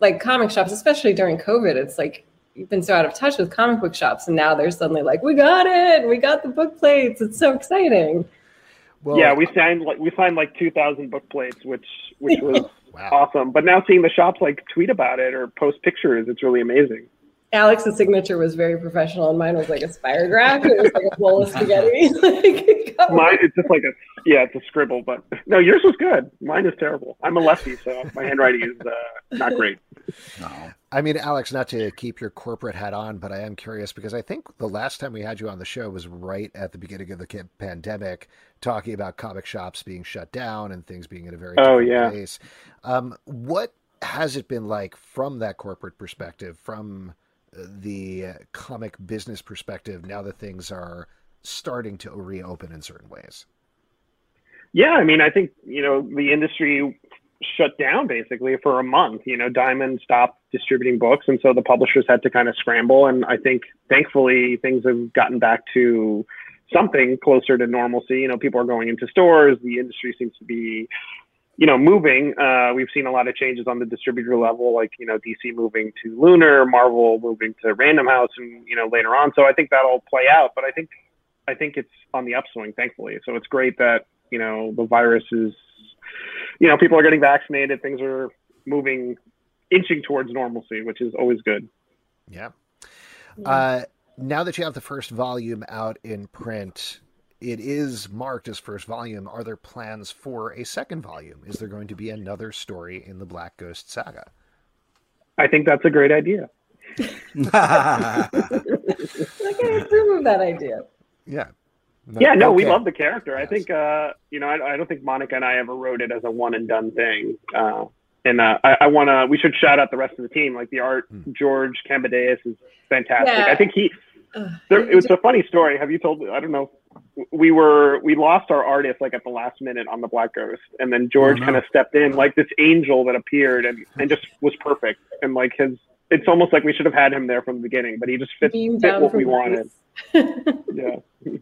like comic shops, especially during COVID. It's like you've been so out of touch with comic book shops, and now they're suddenly like, "We got it! We got the book plates! It's so exciting!" Well, yeah, we signed like we signed like two thousand book plates, which which <laughs> was wow. awesome. But now seeing the shops like tweet about it or post pictures, it's really amazing. Alex's signature was very professional, and mine was like a spirograph. It was like a bowl of spaghetti. <laughs> like, mine is just like a yeah, it's a scribble. But no, yours was good. Mine is terrible. I'm a lefty, so my handwriting is uh, not great. No. I mean, Alex, not to keep your corporate hat on, but I am curious because I think the last time we had you on the show was right at the beginning of the pandemic, talking about comic shops being shut down and things being in a very oh yeah place. Um, what has it been like from that corporate perspective, from the comic business perspective now that things are starting to reopen in certain ways? Yeah, I mean, I think you know the industry shut down basically for a month. You know, Diamond stopped distributing books, and so the publishers had to kind of scramble. And I think, thankfully, things have gotten back to something closer to normalcy. You know, people are going into stores. The industry seems to be you know, moving. Uh, we've seen a lot of changes on the distributor level, like you know, DC moving to Lunar, Marvel moving to Random House, and you know, later on. So I think that'll play out. But I think I think it's on the upswing, thankfully. So it's great that you know the virus is, you know, people are getting vaccinated, things are moving, inching towards normalcy, which is always good. Yeah. Uh, now that you have the first volume out in print, it is marked as first volume. Are there plans for a second volume? Is there going to be another story in the Black Ghost saga? I think that's a great idea. <laughs> <laughs> I can approve of that idea. Yeah. No, yeah, no, okay. we love the character. Yes. I think, uh, you know, I, I, don't think Monica and I ever wrote it as a one and done thing. Uh, and uh, I, I want to, we should shout out the rest of the team. Like the art, mm. George Kambadais is fantastic. Yeah. I think he, there, it was a funny story. Have you told, I don't know, we were, we lost our artist like at the last minute on the Black Ghost. And then George oh, no. kind of stepped in like this angel that appeared and, and just was perfect. And like his, it's almost like we should have had him there from the beginning, but he just fit, fit what we wanted. <laughs> yeah, <laughs>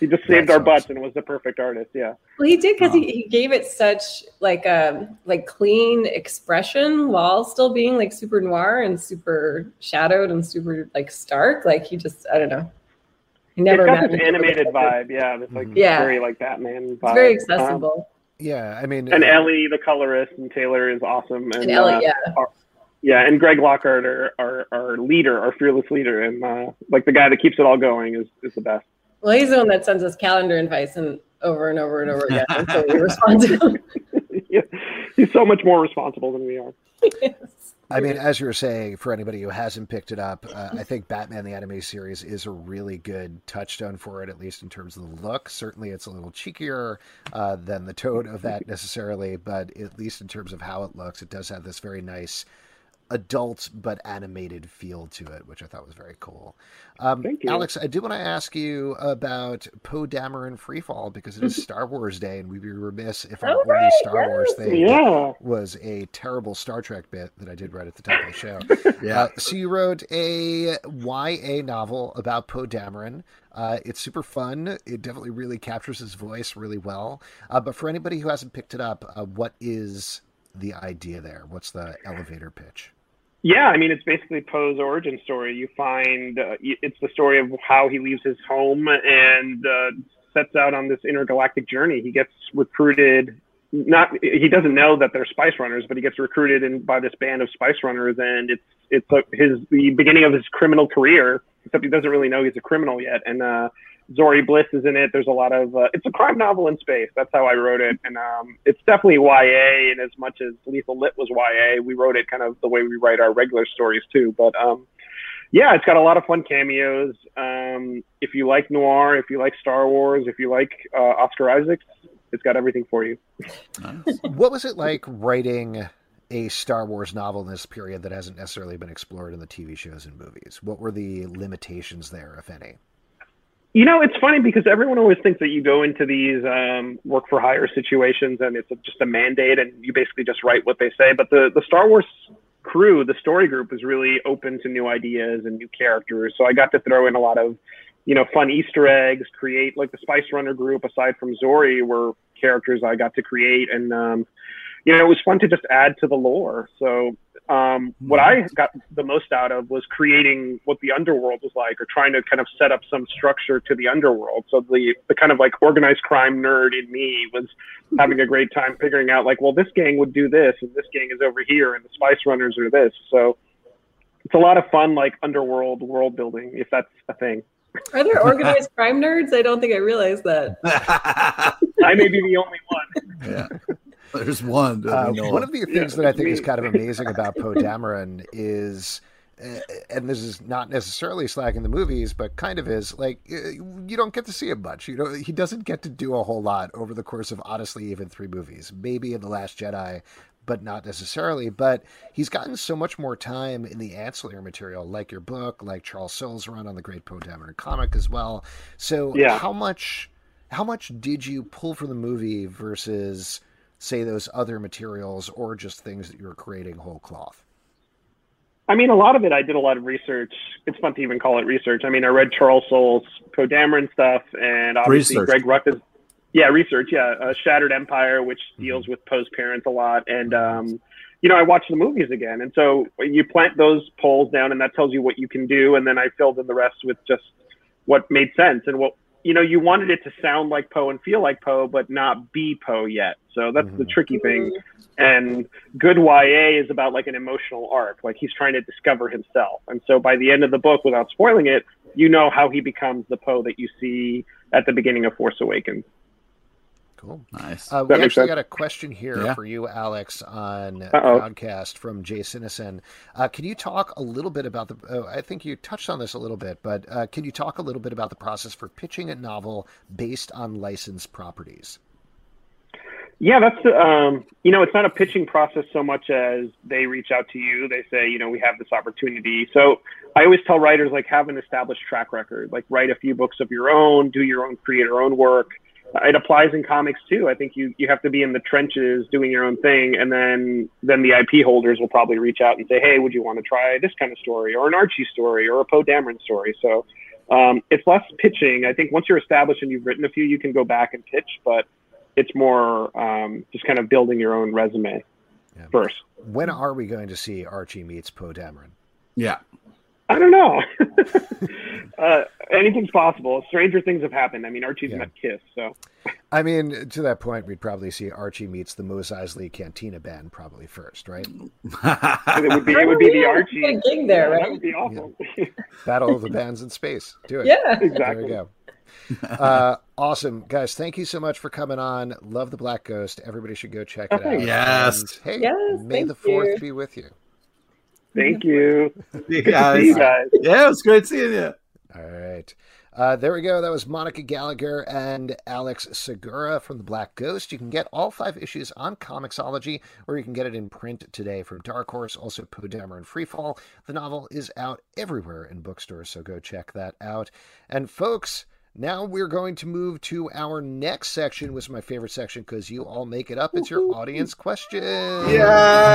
he just saved That's our butts and was the perfect artist. Yeah. Well, he did because he, he gave it such like a um, like clean expression while still being like super noir and super shadowed and super like stark. Like he just, I don't know. He never it's got this animated vibe. Yeah, it's like yeah. very like Batman. Vibe. It's very accessible. Um, yeah, I mean, and uh, Ellie, the colorist, and Taylor is awesome. And, and Ellie, uh, yeah. Our, yeah, and Greg Lockard, our, our, our leader, our fearless leader, and uh, like the guy that keeps it all going is, is the best. Well, he's the one that sends us calendar invites and over and over and over again until we <laughs> respond to him. <laughs> yeah. He's so much more responsible than we are. <laughs> yes. I mean, as you were saying, for anybody who hasn't picked it up, uh, I think Batman the Anime Series is a really good touchstone for it, at least in terms of the look. Certainly, it's a little cheekier uh, than the Toad of that <laughs> necessarily, but at least in terms of how it looks, it does have this very nice adult but animated feel to it, which I thought was very cool. Um, Thank you. Alex, I do want to ask you about Poe Dameron Freefall because it is Star Wars Day, and we'd be remiss if our oh, only Star yes. Wars thing yeah. was a terrible Star Trek bit that I did right at the top of the show. <laughs> yeah. Uh, so you wrote a YA novel about Poe Dameron. Uh, it's super fun. It definitely really captures his voice really well. Uh, but for anybody who hasn't picked it up, uh, what is the idea there? What's the elevator pitch? Yeah, I mean, it's basically Poe's origin story. You find uh, it's the story of how he leaves his home and uh, sets out on this intergalactic journey. He gets recruited. Not he doesn't know that they're spice runners, but he gets recruited in by this band of spice runners, and it's it's uh, his the beginning of his criminal career. Except he doesn't really know he's a criminal yet, and uh, Zorii Bliss is in it. There's a lot of uh, it's a crime novel in space. That's how I wrote it, and um, it's definitely YA. And as much as Lethal Lit was YA, we wrote it kind of the way we write our regular stories too. But um, yeah, it's got a lot of fun cameos. Um, if you like noir, if you like Star Wars, if you like uh, Oscar Isaacs, it's got everything for you. what was it like writing? a Star Wars novel in this period that hasn't necessarily been explored in the TV shows and movies? What were the limitations there, if any? You know, it's funny because everyone always thinks that you go into these um, work for hire situations and it's just a mandate and you basically just write what they say. But the, the Star Wars crew, the story group, is really open to new ideas and new characters. So I got to throw in a lot of, you know, fun Easter eggs, create like the Spice Runner group, aside from Zorii, were characters I got to create. And, um, you know, it was fun to just add to the lore. So um, what I got the most out of was creating what the underworld was like, or trying to kind of set up some structure to the underworld. So the the kind of like organized crime nerd in me was <laughs> having a great time figuring out like, well, this gang would do this, and this gang is over here, and the Spice Runners are this. So it's a lot of fun, like underworld world building, if that's a thing. Are there organized <laughs> crime nerds? I don't think I realized that. <laughs> I may be the only one. Yeah. There's one. Uh, one of the things yeah, that I think me. is kind of <laughs> amazing about Poe Dameron is, uh, and this is not necessarily slagging the movies, but kind of is like uh, you don't get to see him much. You know, he doesn't get to do a whole lot over the course of honestly even three movies. Maybe in the Last Jedi, but not necessarily. But he's gotten so much more time in the ancillary material, like your book, like Charles Soule's run on the Great Poe Dameron comic as well. So, yeah. how much, how much did you pull from the movie versus? Say those other materials or just things that you're creating whole cloth? I mean, a lot of it, I did a lot of research. It's fun to even call it research. I mean, I read Charles Soule's Poe Dameron stuff, and obviously research. Greg Rucka's Yeah, research. Yeah, uh, Shattered Empire, which Mm-hmm. deals with Poe's parents a lot, and um, you know, I watched the movies again, and so you plant those poles down, and that tells you what you can do, and then I filled in the rest with just what made sense and what you know. You wanted it to sound like Poe and feel like Poe, but not be Poe yet. So that's the Mhm. tricky thing. And good YA is about like an emotional arc, like he's trying to discover himself, and so by the end of the book, without spoiling it, you know how he becomes the Poe that you see at the beginning of Force Awakens. Cool. Nice. Uh, we actually sense? got a question here Yeah. for you, Alex, on Uh-oh. podcast from Jay Sinison. Uh, can you talk a little bit about the? Uh, I think you touched on this a little bit, but uh, can you talk a little bit about the process for pitching a novel based on licensed properties? Yeah, that's um, you know, it's not a pitching process so much as they reach out to you. They say, you know, we have this opportunity. So I always tell writers like have an established track record, like write a few books of your own, do your own create your own work. It applies in comics too. I think you you have to be in the trenches doing your own thing, and then then the IP holders will probably reach out and say, hey, would you want to try this kind of story, or an Archie story, or a Poe Dameron story? So um, it's less pitching. I think once you're established and you've written a few, you can go back and pitch, but it's more um, just kind of building your own resume Yeah. first. When are we going to see Archie meets Poe Dameron? Yeah. I don't know. <laughs> uh, anything's possible. Stranger things have happened. I mean, Archie's Yeah. met Kiss, so I mean, to that point, we'd probably see Archie meets the Mos Eisley Cantina Band probably first, right? it would be it would be the Archie. get a gig there, Yeah, right? That would be awesome. Battle of the Bands in Space. Do it. Yeah. exactly. There we go. Uh, awesome, guys! Thank you so much for coming on. Love the Black Ghost. Everybody should go check it out. Yes. And, hey, Yes, may the fourth you. be with you. Thank you. Good to yeah, see you guys. yeah, it was great seeing you. All right. Uh, there we go. That was Monica Gallagher and Alex Segura from The Black Ghost. You can get all five issues on Comixology, or you can get it in print today from Dark Horse, also Poe Dameron Freefall. The novel is out everywhere in bookstores, so go check that out. And folks, now we're going to move to our next section, which is my favorite section because you all make it up. It's your audience question.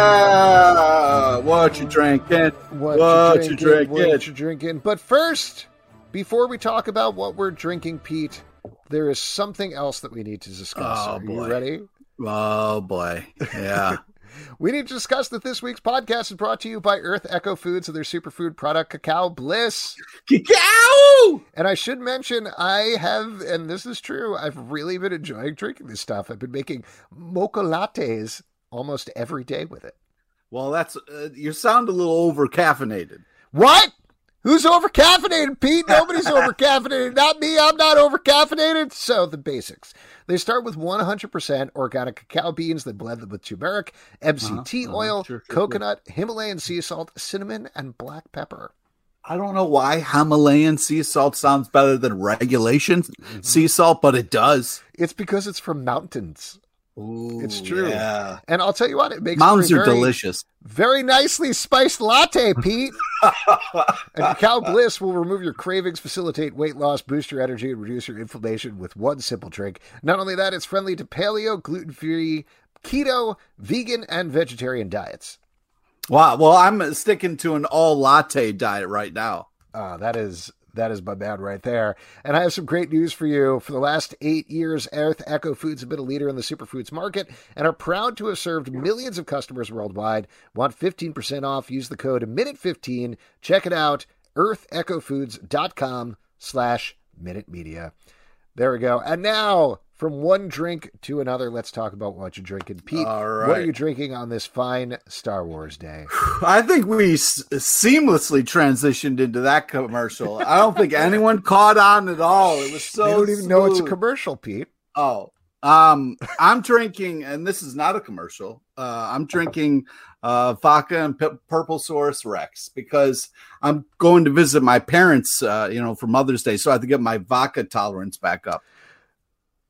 Yeah. What you drinking? What, What you you drinking? drinking? What you drinking? But first, before we talk about what we're drinking, Pete, there is something else that we need to discuss. Oh, Are boy. you ready? Oh boy. Yeah. We need to discuss that this week's podcast is brought to you by Earth Echo Foods and their superfood product, Cacao Bliss. Cacao! And I should mention, I have, and this is true, I've really been enjoying drinking this stuff. I've been making mocha lattes almost every day with it. Well, that's uh, you sound a little over caffeinated. What? Who's over caffeinated, Pete? Nobody's <laughs> over caffeinated. Not me. I'm not over caffeinated. So, the basics. They start with 100% organic cacao beans. They blend them with turmeric, MCT Uh-huh, uh-huh, oil, sure, sure, coconut, Himalayan sea salt, cinnamon, and black pepper. I don't know why Himalayan sea salt sounds better than regulation Mm-hmm. sea salt, but it does. It's because it's from mountains. Ooh, It's true. Yeah. And I'll tell you what, it makes Mountains for a are very, delicious. very nicely spiced latte, Pete. <laughs> And Cacao Bliss will remove your cravings, facilitate weight loss, boost your energy, and reduce your inflammation with one simple drink. Not only that, it's friendly to paleo, gluten free, keto, vegan, and vegetarian diets. Wow. Well, I'm sticking to an all latte diet right now. Uh, that is that is my man right there. And I have some great news for you. For the last eight years, Earth Echo Foods have been a leader in the superfoods market and are proud to have served millions of customers worldwide. Want 15% off? Use the code MINUTE15. Check it out, earthechofoods.com slash Minute Media. There we go. And now, from one drink to another, let's talk about what you're drinking. Pete, what are you drinking on this fine Star Wars day? <sighs> I think we s- seamlessly transitioned into that commercial. I don't think <laughs> anyone caught on at all. It was so. they don't even know it's a commercial, Pete. Oh, um, I'm drinking, and this is not a commercial. Uh, I'm drinking uh, vodka and P- Purple Source Rex because I'm going to visit my parents, uh, you know, for Mother's Day, so I have to get my vodka tolerance back up.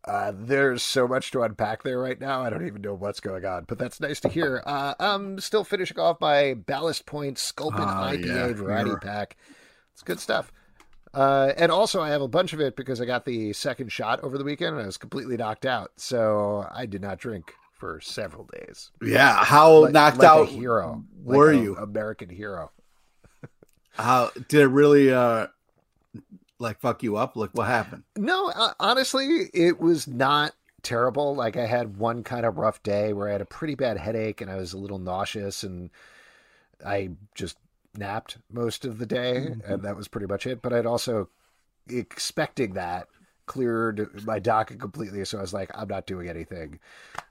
Uh, there's so much to unpack there right now. I don't even know what's going on, but that's nice to hear. Uh, I'm still finishing off my Ballast Point Sculpin Oh, IPA yeah, variety you're- pack. It's good stuff. Uh, and also, I have a bunch of it because I got the second shot over the weekend and I was completely knocked out. So I did not drink for several days. Yeah, how Like- knocked like out a hero. were a you? American hero. <laughs> How did it really? Uh, like fuck you up? Like what happened? No, uh, honestly, it was not terrible. Like I had one kind of rough day where I had a pretty bad headache and I was a little nauseous and I just napped most of the day mm-hmm. and that was pretty much it. But I'd also expecting that cleared my docket completely. So I was like, I'm not doing anything.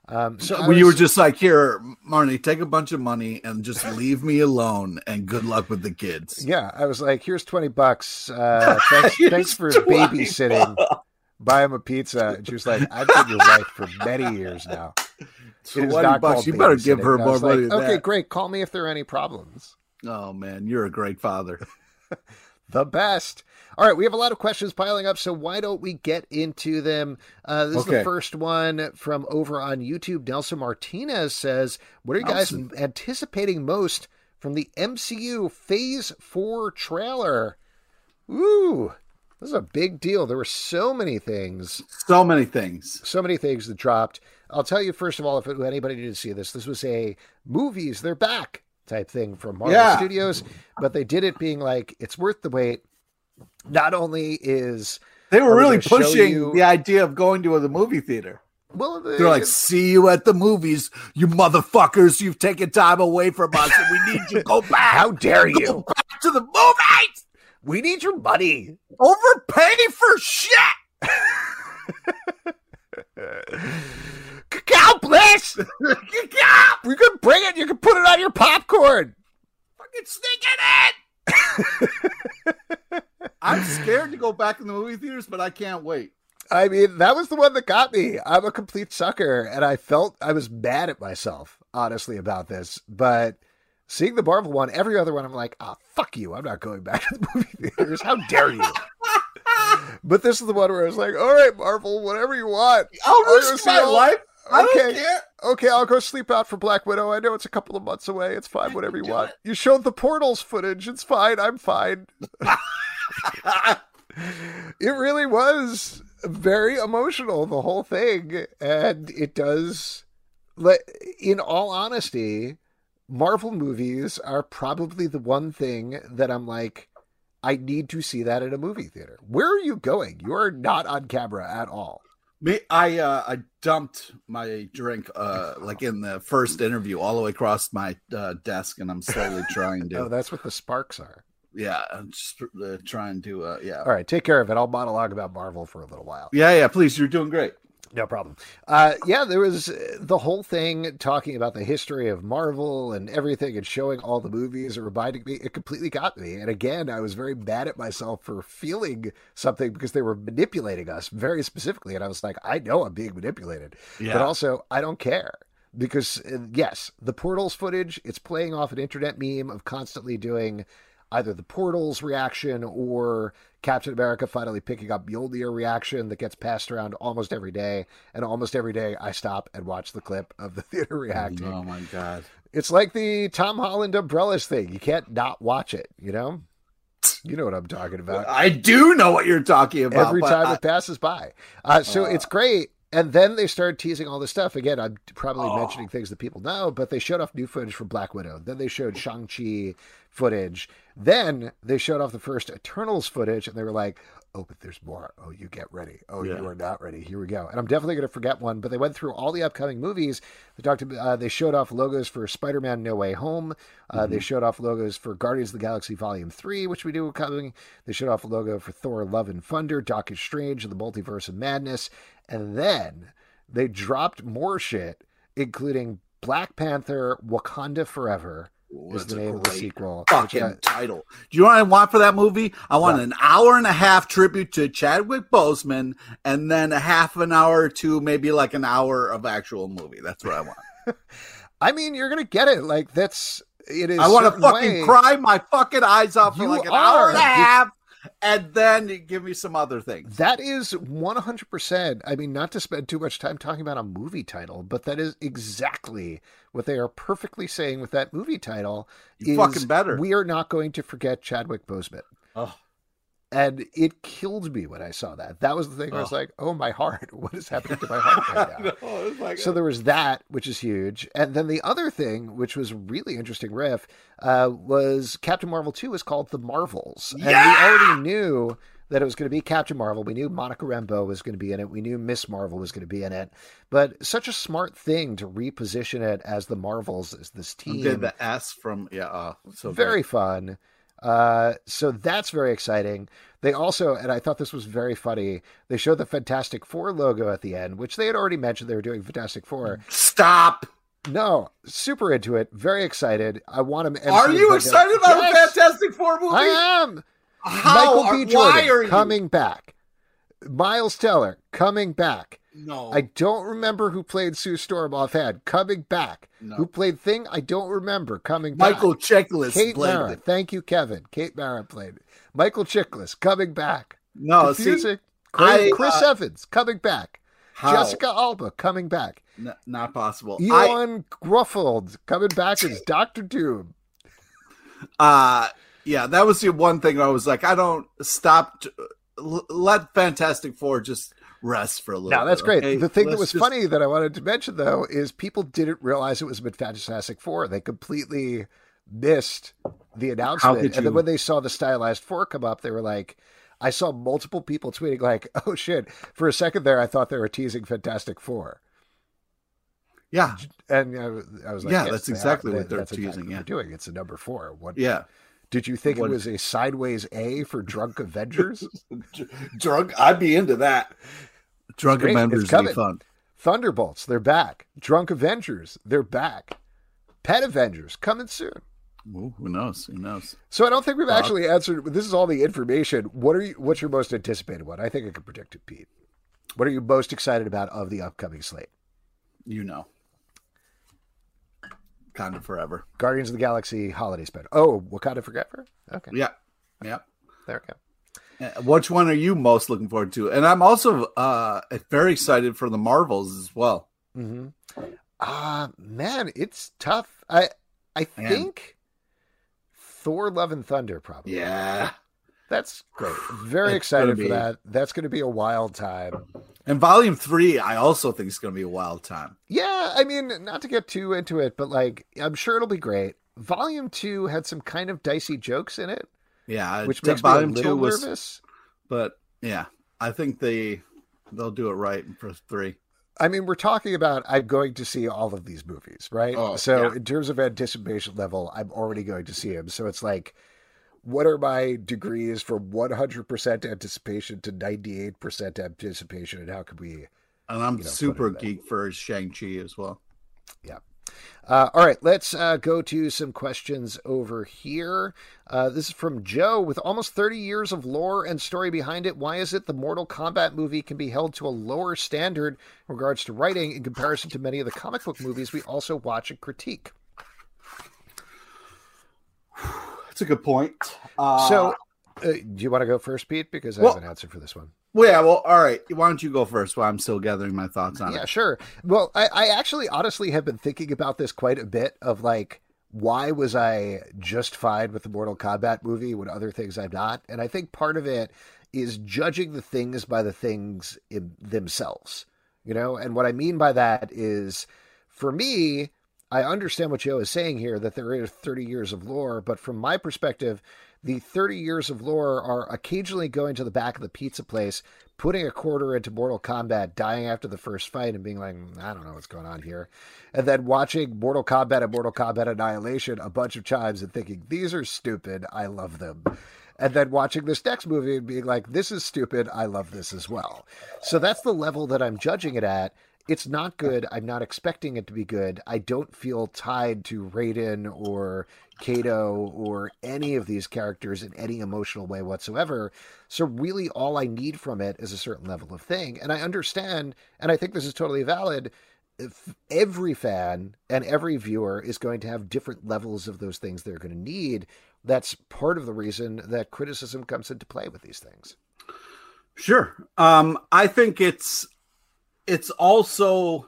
Um, so well, was, you were just like, here, Marnie, take a bunch of money and just leave me alone and good luck with the kids. Yeah. I was like, here's 20 bucks. Uh, <laughs> thanks, thanks for babysitting. Buy him a pizza. And she was like, I've been your wife for many years now. It bucks. You better give her more money. Like, okay, that. great. Call me if there are any problems. Oh man, you're a great father. <laughs> the best. All right, we have a lot of questions piling up, so why don't we get into them? Uh, this okay. is the first one from over on YouTube. Nelson Martinez says, "What are you guys Nelson. anticipating most from the MCU Phase Four trailer?" Ooh, this is a big deal. There were so many things, so many things, so many things that dropped. I'll tell you first of all, if anybody didn't see this, this was a movies. They're back type thing from Marvel yeah. Studios, but they did it being like it's worth the wait. Not only is they were really pushing you... the idea of going to the movie theater. Well, they, are like, "See you at the movies, you motherfuckers! You've taken time away from us, and we need you to go <laughs> back. How dare you go back to the movies? We need your money. Overpay for shit." <laughs> Cacao Bliss! <laughs> Cacao! You can bring it, you can put it on your popcorn. Fucking sneak it in! I'm <sighs> scared to go back in the movie theaters, but I can't wait. I mean, that was the one that got me. I'm a complete sucker, and I felt I was mad at myself, honestly, about this. But seeing the Marvel one, every other one, I'm like, ah, oh, fuck you. I'm not going back <laughs> to the movie theaters. How dare you? <laughs> but this is the one where I was like, all right, Marvel, whatever you want. I'll risk my life okay. Okay, I'll go sleep out for Black Widow. I know it's a couple of months away. It's fine, whatever you want. It. You showed the portals footage. It's fine. I'm fine. <laughs> <laughs> it really was very emotional, the whole thing. And it does, let in all honesty, Marvel movies are probably the one thing that I'm like, I need to see that in a movie theater. Where are you going? You are not on camera at all. Me, I uh, I dumped my drink uh, like in the first interview all the way across my uh, desk, and I'm slowly trying to. <laughs> oh, that's what the sparks are. Yeah, I'm just uh, trying to. Uh, yeah. All right, take care of it. I'll monologue about Marvel for a little while. Yeah, yeah. Please, you're doing great. No problem. Uh, yeah, there was uh, the whole thing talking about the history of Marvel and everything and showing all the movies and reminding me. It completely got me. And again, I was very mad at myself for feeling something because they were manipulating us very specifically. And I was like, I know I'm being manipulated, yeah. but also I don't care because uh, yes, the portals footage, it's playing off an internet meme of constantly doing either the portals reaction or Captain America finally picking up Mjolnir reaction that gets passed around almost every day. And almost every day I stop and watch the clip of the <laughs> theater reacting. Oh my God. It's like the Tom Holland umbrellas thing. You can't not watch it, you know? You know what I'm talking about. I do know what you're talking about. Every time I... it passes by. Uh, so uh... it's great. And then they started teasing all this stuff. Again, I'm probably oh. mentioning things that people know, but they showed off new footage from Black Widow. Then they showed Shang-Chi footage. Then they showed off the first Eternals footage, and they were like, "Oh, but there's more. Oh, you get ready. Oh, yeah. you are not ready. Here we go." And I'm definitely going to forget one. But they went through all the upcoming movies. They talked. Uh, they showed off logos for Spider-Man: No Way Home. Uh, mm-hmm. They showed off logos for Guardians of the Galaxy Volume Three, which we do coming. They showed off a logo for Thor: Love and Thunder, Doctor Strange, and the Multiverse of Madness, and then they dropped more shit, including Black Panther: Wakanda Forever was the name of the sequel. Fucking title. Do you know what I want for that movie? I want an hour and a half tribute to Chadwick Boseman, and then a half an hour or two, maybe like an hour of actual movie. That's what I want. <laughs> I mean, you're gonna get it. Like that's it is. I want to fucking way. cry my fucking eyes off for like an are. hour and a half and then give me some other things. That is 100%. I mean, not to spend too much time talking about a movie title, but that is exactly what they are perfectly saying with that movie title. You is fucking better. We are not going to forget Chadwick Boseman. Oh. And it killed me when I saw that. That was the thing. Oh. I was like, "Oh my heart! <laughs> What is happening to my heart <laughs> right now?" no, like, so there was that, which is huge, and then the other thing, which was really interesting, riff, uh, was Captain Marvel two is called the Marvels, and yeah! we already knew that it was going to be Captain Marvel. We knew Monica Rambeau was going to be in it. We knew Miss Marvel was going to be in it. But such a smart thing to reposition it as the Marvels as this team. Did the S from yeah, uh, so very great. fun. Uh, so that's very exciting. They also, and I thought this was very funny. They showed the Fantastic Four logo at the end, which they had already mentioned they were doing Fantastic Four. Stop. No, super into it. Very excited. I want him. Are you excited about yes, the Fantastic Four movie? I am. How? Michael B. Jordan coming back. Miles Teller coming back. No. I don't remember who played Sue Storm offhand. Coming back. No. Who played Thing? I don't remember. Coming back. Michael Chiklis. Kate Mara. It. Thank you, Kevin. Kate Mara played it. Michael Chiklis coming back. No, Confusing. See, Chris, I, Chris uh, Evans coming back. How? Jessica Alba coming back. N- not possible. Ioan Gruffudd coming back as <laughs> Doctor Doom. Uh yeah, that was the one thing I was like, I don't stop. To, let Fantastic Four just rest for a little. No, that's bit, great. Okay? The thing Let's that was just... funny that I wanted to mention though is people didn't realize it was a Fantastic Four. They completely missed the announcement, and then when they saw the stylized four come up, they were like. I saw multiple people tweeting like, <laughs> "Oh shit!" For a second there, I thought they were teasing Fantastic Four. Yeah, and I, I was like, "Yeah, yes, that's exactly what they're teasing. Exactly yeah, doing. It's a number four. What? Yeah, did you think what? it was a sideways A for Drunk Avengers? <laughs> Drunk, I'd be into that. Drunk Avengers would be fun. Thunderbolts, they're back. Drunk Avengers, they're back. Pet Avengers coming soon. Ooh, who knows? Who knows? So I don't think we've uh, actually answered. This is all the information. What are you? What's your most anticipated one? I think I can predict it, Pete. What are you most excited about of the upcoming slate? You know. Wakanda Forever. Guardians of the Galaxy Holiday Special. Oh, Wakanda Forever. Okay. Yeah. Yeah. There we go. Uh, which one are you most looking forward to? And I'm also uh, very excited for the Marvels as well. Mm-hmm. Uh man, it's tough. I I man. think Thor: Love and Thunder probably. Yeah, that's great. Very it's excited for that. That's going to be a wild time. And volume three, I also think is going to be a wild time. Yeah, I mean, not to get too into it, but like, I'm sure it'll be great. Volume two had some kind of dicey jokes in it. Yeah, which makes volume me a little was, nervous. But yeah, I think they they'll do it right for three. I mean, we're talking about I'm going to see all of these movies, right? Oh, so yeah. in terms of anticipation level, I'm already going to see them. So it's like what are my degrees from 100% anticipation to 98% anticipation and how can we and i'm you know, super geek for shang-chi as well yeah uh, all right, let's uh, go to some questions over here. Uh, this is from Joe. With almost 30 years of lore and story behind it, why is it the Mortal Kombat movie can be held to a lower standard in regards to writing in comparison to many of the comic book movies we also watch and critique? That's a good point. Uh, so, uh, do you want to go first, Pete? Because I well, have an answer for this one. Well, yeah. Well, all right. Why don't you go first while I'm still gathering my thoughts on yeah, it? Yeah, sure. Well, I, I actually honestly have been thinking about this quite a bit of like, why was I just fine with the Mortal Kombat movie when other things I'm not? And I think part of it is judging the things by the things in themselves, you know? And what I mean by that is for me, I understand what Joe is saying here that there are 30 years of lore, but from my perspective, the 30 years of lore are occasionally going to the back of the pizza place, putting a quarter into Mortal Kombat, dying after the first fight, and being like, I don't know what's going on here. And then watching Mortal Kombat and Mortal Kombat Annihilation a bunch of times and thinking, these are stupid. I love them. And then watching this next movie and being like, this is stupid. I love this as well. So that's the level that I'm judging it at it's not good. I'm not expecting it to be good. I don't feel tied to Raiden or Kano or any of these characters in any emotional way whatsoever. So really all I need from it is a certain level of thing. And I understand, and I think this is totally valid. If every fan and every viewer is going to have different levels of those things they're going to need. That's part of the reason that criticism comes into play with these things. Sure. Um, I think it's it's also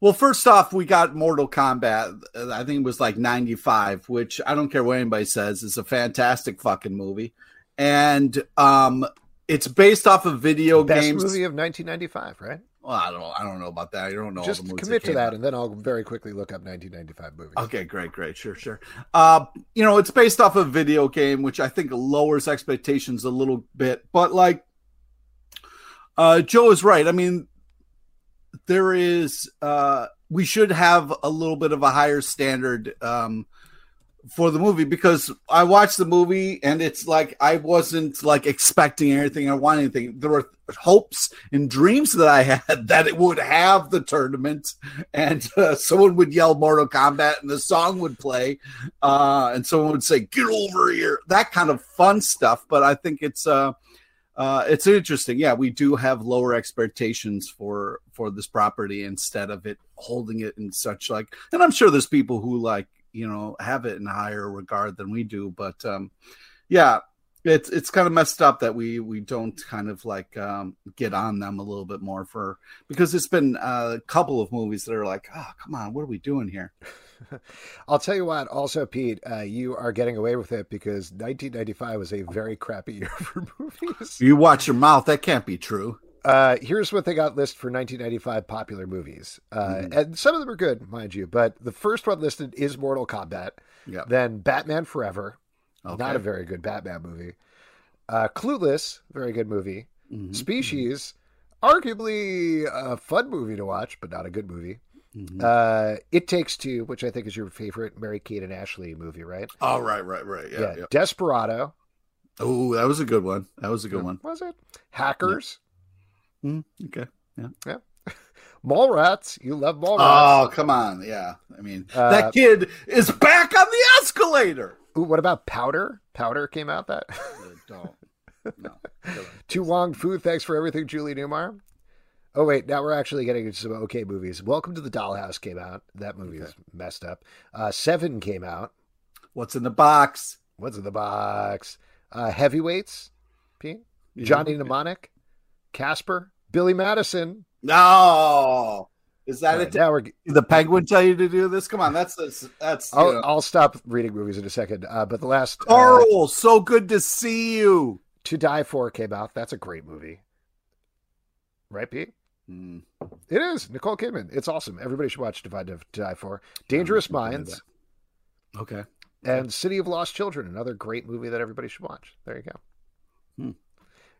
well, first off, we got Mortal Kombat. I think it was like 95, which I don't care what anybody says, is a fantastic fucking movie. And um it's based off of video Best games. movie of 1995, right? Well, I don't. I don't know about that. I don't know. Just commit to that, out. and then I'll very quickly look up 1995 movies. Okay, great, great, sure, sure. Uh, you know, it's based off a video game, which I think lowers expectations a little bit. But like, uh, Joe is right. I mean, there is. Uh, we should have a little bit of a higher standard. Um, for the movie because I watched the movie and it's like I wasn't like expecting anything I want anything. There were hopes and dreams that I <laughs> had that it would have the tournament and uh, someone would yell Mortal Kombat and the song would play uh, and someone would say get over here that kind of fun stuff. But I think it's uh, uh, it's interesting. Yeah, we do have lower expectations for for this property instead of it holding it in such like. And I'm sure there's people who like you know have it in higher regard than we do but um yeah it's it's kind of messed up that we we don't kind of like um get on them a little bit more for because it's been a couple of movies that are like oh come on what are we doing here I'll tell you what. Also, Pete, uh, you are getting away with it because 1995 was a very crappy year <laughs> for movies. You watch your mouth. That can't be true. Uh, here's what they got listed for 1995 popular movies, uh, mm-hmm. and some of them are good, mind you. But the first one listed is Mortal Kombat. Yeah. Then Batman Forever, okay. not a very good Batman movie. Uh, Clueless, very good movie. Mm-hmm. Species, arguably a fun movie to watch, but not a good movie. Mm-hmm. Uh, it Takes Two, which I think is your favorite Mary Kate and Ashley movie, right? Oh, right, right, right. Yeah. yeah. yeah. Desperado. Oh, that was a good one. That was a good yeah. one. Was it? Hackers. Mm, okay. Yeah. Yeah. <laughs> Mallrats. You love Mallrats. Oh, come on. Yeah. I mean, uh, that kid is back on the escalator. Ooh, what about Powder? Powder came out that. don't. <laughs> No. To Wong Foo. Thanks for everything, Julie Newmar. Oh wait, now we're actually getting into some okay movies. Welcome to the Dollhouse came out. That movie okay. is messed up. Uh, Seven came out. What's in the box? What's in the box? Uh, heavyweights. Pete. Johnny Mnemonic. Casper, Billy Madison. No, is that right, it? Now we're the Penguin tell you to do this. Come on, that's that's. I'll, I'll stop reading movies in a second. Uh, but the last Carl, uh, so good to see you. To Die For came out. That's a great movie, right, Pete? Mm. It is Nicole Kidman. It's awesome. Everybody should watch Divide to Die For. Dangerous Minds. Okay. And City of Lost Children, another great movie that everybody should watch. There you go. Hmm.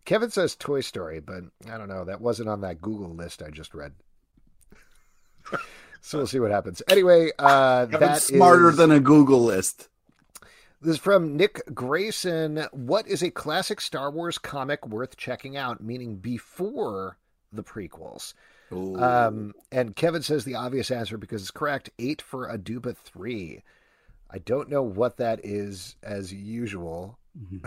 Kevin says Toy Story, but I don't know. That wasn't on that Google list I just read. so we'll see what happens. Anyway, uh, that's smarter is, than a Google list. This is from Nick Grayson. What is a classic Star Wars comic worth checking out? Meaning before the prequels. Um, and Kevin says the obvious answer because it's correct. Eight for Aduba three. I don't know what that is as usual. <laughs>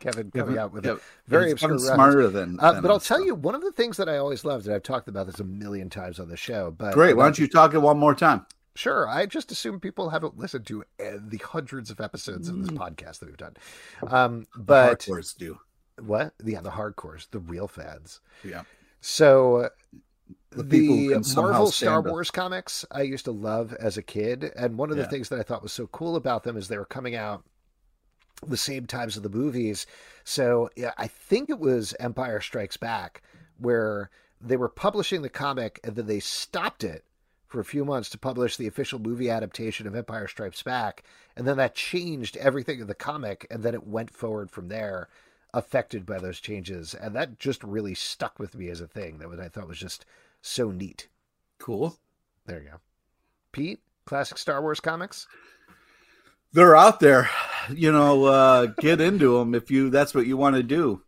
Kevin coming out with a very obscure smarter than, uh, than but I'll tell you one of the things that I always loved, and I've talked about this a million times on the show. But great, why don't you talk it one more time? Sure. I just assume people haven't listened to uh, the hundreds of episodes of this mm. podcast that we've done. Um, but do what? Yeah, the hardcores, the real fads. Yeah. So the, the Marvel Star Wars comics I used to love as a kid, and one of the things that I thought was so cool about them is they were coming out the same times of the movies. So yeah, I think it was Empire Strikes Back where they were publishing the comic and then they stopped it for a few months to publish the official movie adaptation of Empire Strikes Back. And then that changed everything in the comic and then it went forward from there, affected by those changes. And that just really stuck with me as a thing that I thought was just so neat. Cool. There you go. Pete, classic Star Wars comics? they're out there. You know, uh, get into them if you that's what you want to do.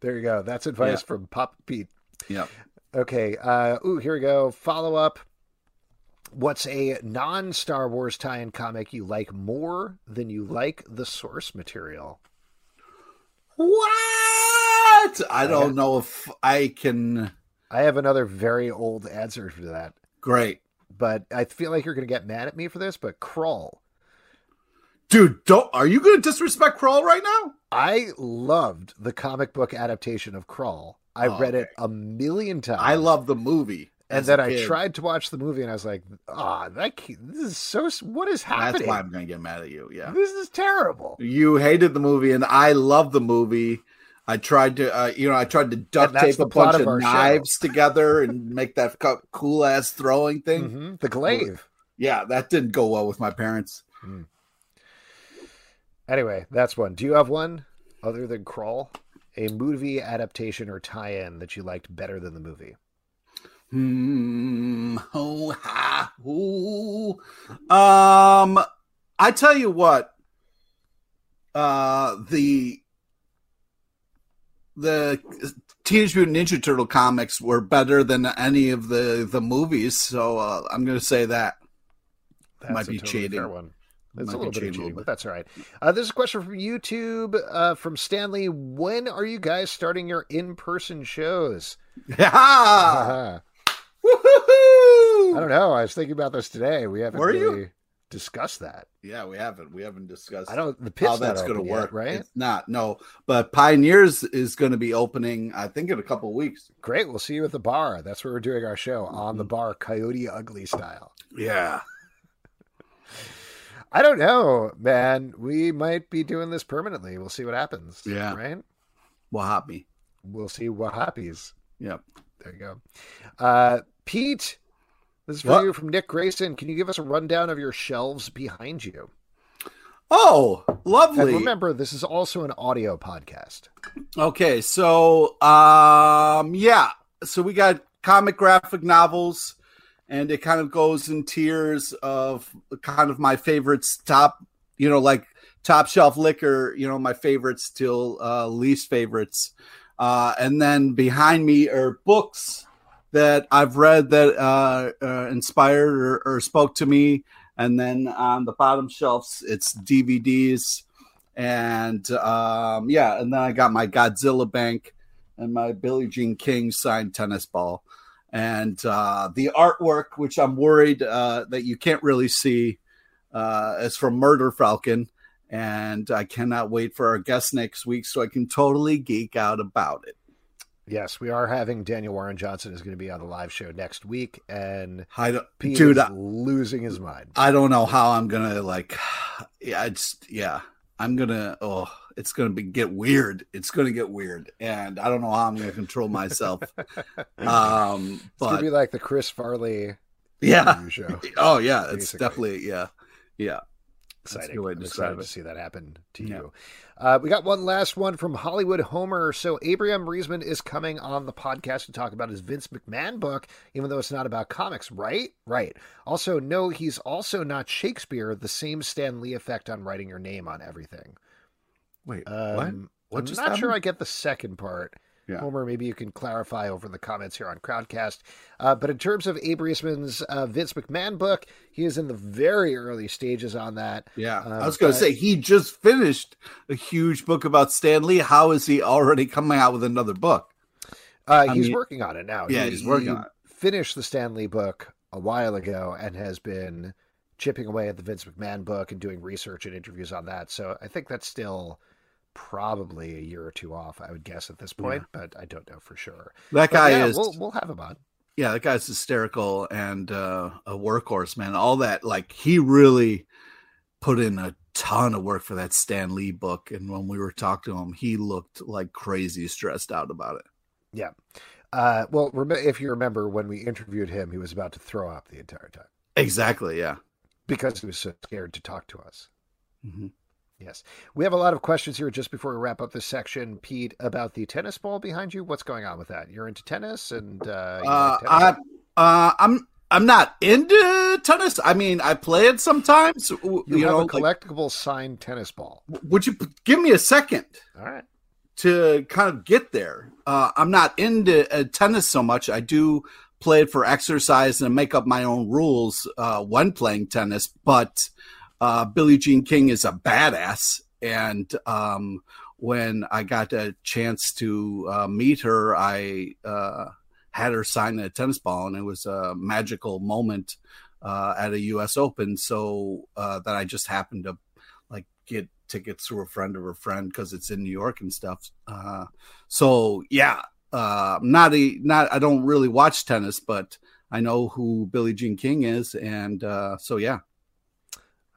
There you go. That's advice yeah. from Pop Pete. Yeah. Okay. Uh, ooh, here we go. Follow up. What's a non Star Wars tie in comic you like more than you like the source material? What? I don't know if I can. I have another very old answer for that. Great. But I feel like you're going to get mad at me for this, but Krull. Dude, don't are you going to disrespect Krull right now? I loved the comic book adaptation of Krull. I oh, read okay. it a million times. I love the movie. And then I tried to watch the movie, and I was like, "Ah, oh, that this is so. What is happening?" That's why I'm going to get mad at you. Yeah, this is terrible. You hated the movie, and I love the movie. I tried to, uh, you know, I tried to duct tape a bunch of, of knives show. together <laughs> and make that cool ass throwing thing. Mm-hmm. The glaive. Yeah, that didn't go well with my parents. Mm. Anyway, that's one. Do you have one other than Krull? A movie adaptation or tie-in that you liked better than the movie? Hmm. Oh, ha. Um, I tell you what. Uh, the the Teenage Mutant Ninja Turtle comics were better than any of the the movies, so uh, I'm going to say that. That's Might be totally cheating. one. It's a little bit of cheating, but that's all right. Uh, this is a question from YouTube uh, from Stanley. When are you guys starting your in person shows? <laughs> Yeah. <laughs> I don't know. I was thinking about this today. We haven't Were really you? discussed that. Yeah, we haven't. We haven't discussed. I don't. The pit's how that's going to work, yet, right? It's not. No, but Pioneers is going to be opening. I think in a couple weeks. Great. We'll see you at the bar. That's where we're doing our show on the mm-hmm. bar, Coyote Ugly style. Yeah. I don't know, man. We might be doing this permanently. We'll see what happens. Yeah. Right. What happy? We'll see what happens. Yep. There you go. Uh, Pete, this is for what? you from Nick Grayson. Can you give us a rundown of your shelves behind you? Oh, lovely. And remember, this is also an audio podcast. Okay, so um yeah. So we got comic graphic novels and it kind of goes in tiers of kind of my favorites top, you know, like top shelf liquor, you know, my favorites till uh least favorites. Uh and then behind me are books that I've read that uh, uh, inspired or, or, spoke to me. And then on the bottom shelves, it's DVDs. And um, yeah, and then I got my Godzilla bank and my Billie Jean King signed tennis ball. And uh, the artwork, which I'm worried uh, that you can't really see, uh, is from Murder Falcon. And I cannot wait for our guest next week so I can totally geek out about it. Yes, we are having Daniel Warren Johnson is going to be on the live show next week, and I don't, Pete dude, is I, losing his mind. I don't know how I'm gonna like. Yeah, it's yeah. I'm gonna. Oh, it's gonna be get weird. It's gonna get weird, and I don't know how I'm gonna control myself. <laughs> um, it's but, gonna be like the Chris Farley. Yeah. Show. <laughs> Oh yeah, it's definitely yeah, yeah exciting. I'm excited to see that happen to yeah. you. Uh, we got one last one from Hollywood Homer. So Abraham Riesman is coming on the podcast to talk about his Vince McMahon book, even though it's not about comics, right? Right. Also, no, he's also not Shakespeare. The same Stan Lee effect on writing your name on everything. Wait, um, what? I'm not sure I get the second part. Yeah. Homer, maybe you can clarify over the comments here on Crowdcast. Uh, but in terms of Abe Riesman's uh, Vince McMahon book, he is in the very early stages on that. Yeah, um, I was going to say he just finished a huge book about Stan Lee. How is he already coming out with another book? Uh, he's mean, working on it now. Yeah, he, he's working he on it. Finished the Stan Lee book a while ago and has been chipping away at the Vince McMahon book and doing research and interviews on that. So I think that's still probably a year or two off, I would guess at this point, yeah. but I don't know for sure. That guy yeah, is. We'll, we'll have him on. Yeah, that guy's hysterical and uh, a workhorse, man. All that, like, he really put in a ton of work for that Stan Lee book. And when we were talking to him, he looked like crazy stressed out about it. Yeah. Uh, well, if you remember when we interviewed him, he was about to throw up the entire time. Exactly. Yeah. Because he was so scared to talk to us. Mm-hmm. Yes. We have a lot of questions here just before we wrap up this section, Pete, about the tennis ball behind you. What's going on with that? You're into tennis and uh, uh, like tennis? I, uh, I'm I'm not into tennis. I mean, I play it sometimes. You, you have know, a collectible like, signed tennis ball. Would you give me a second? All right. To kind of get there. Uh, I'm not into uh, tennis so much. I do play it for exercise and make up my own rules uh, when playing tennis, but uh, Billie Jean King is a badass, and um, when I got a chance to uh, meet her, I uh, had her sign a tennis ball, and it was a magical moment uh, at a U.S. Open. So uh, that I just happened to like get tickets through a friend of a friend because it's in New York and stuff. Uh, so yeah, not a not I don't really watch tennis, but I know who Billie Jean King is, and so yeah.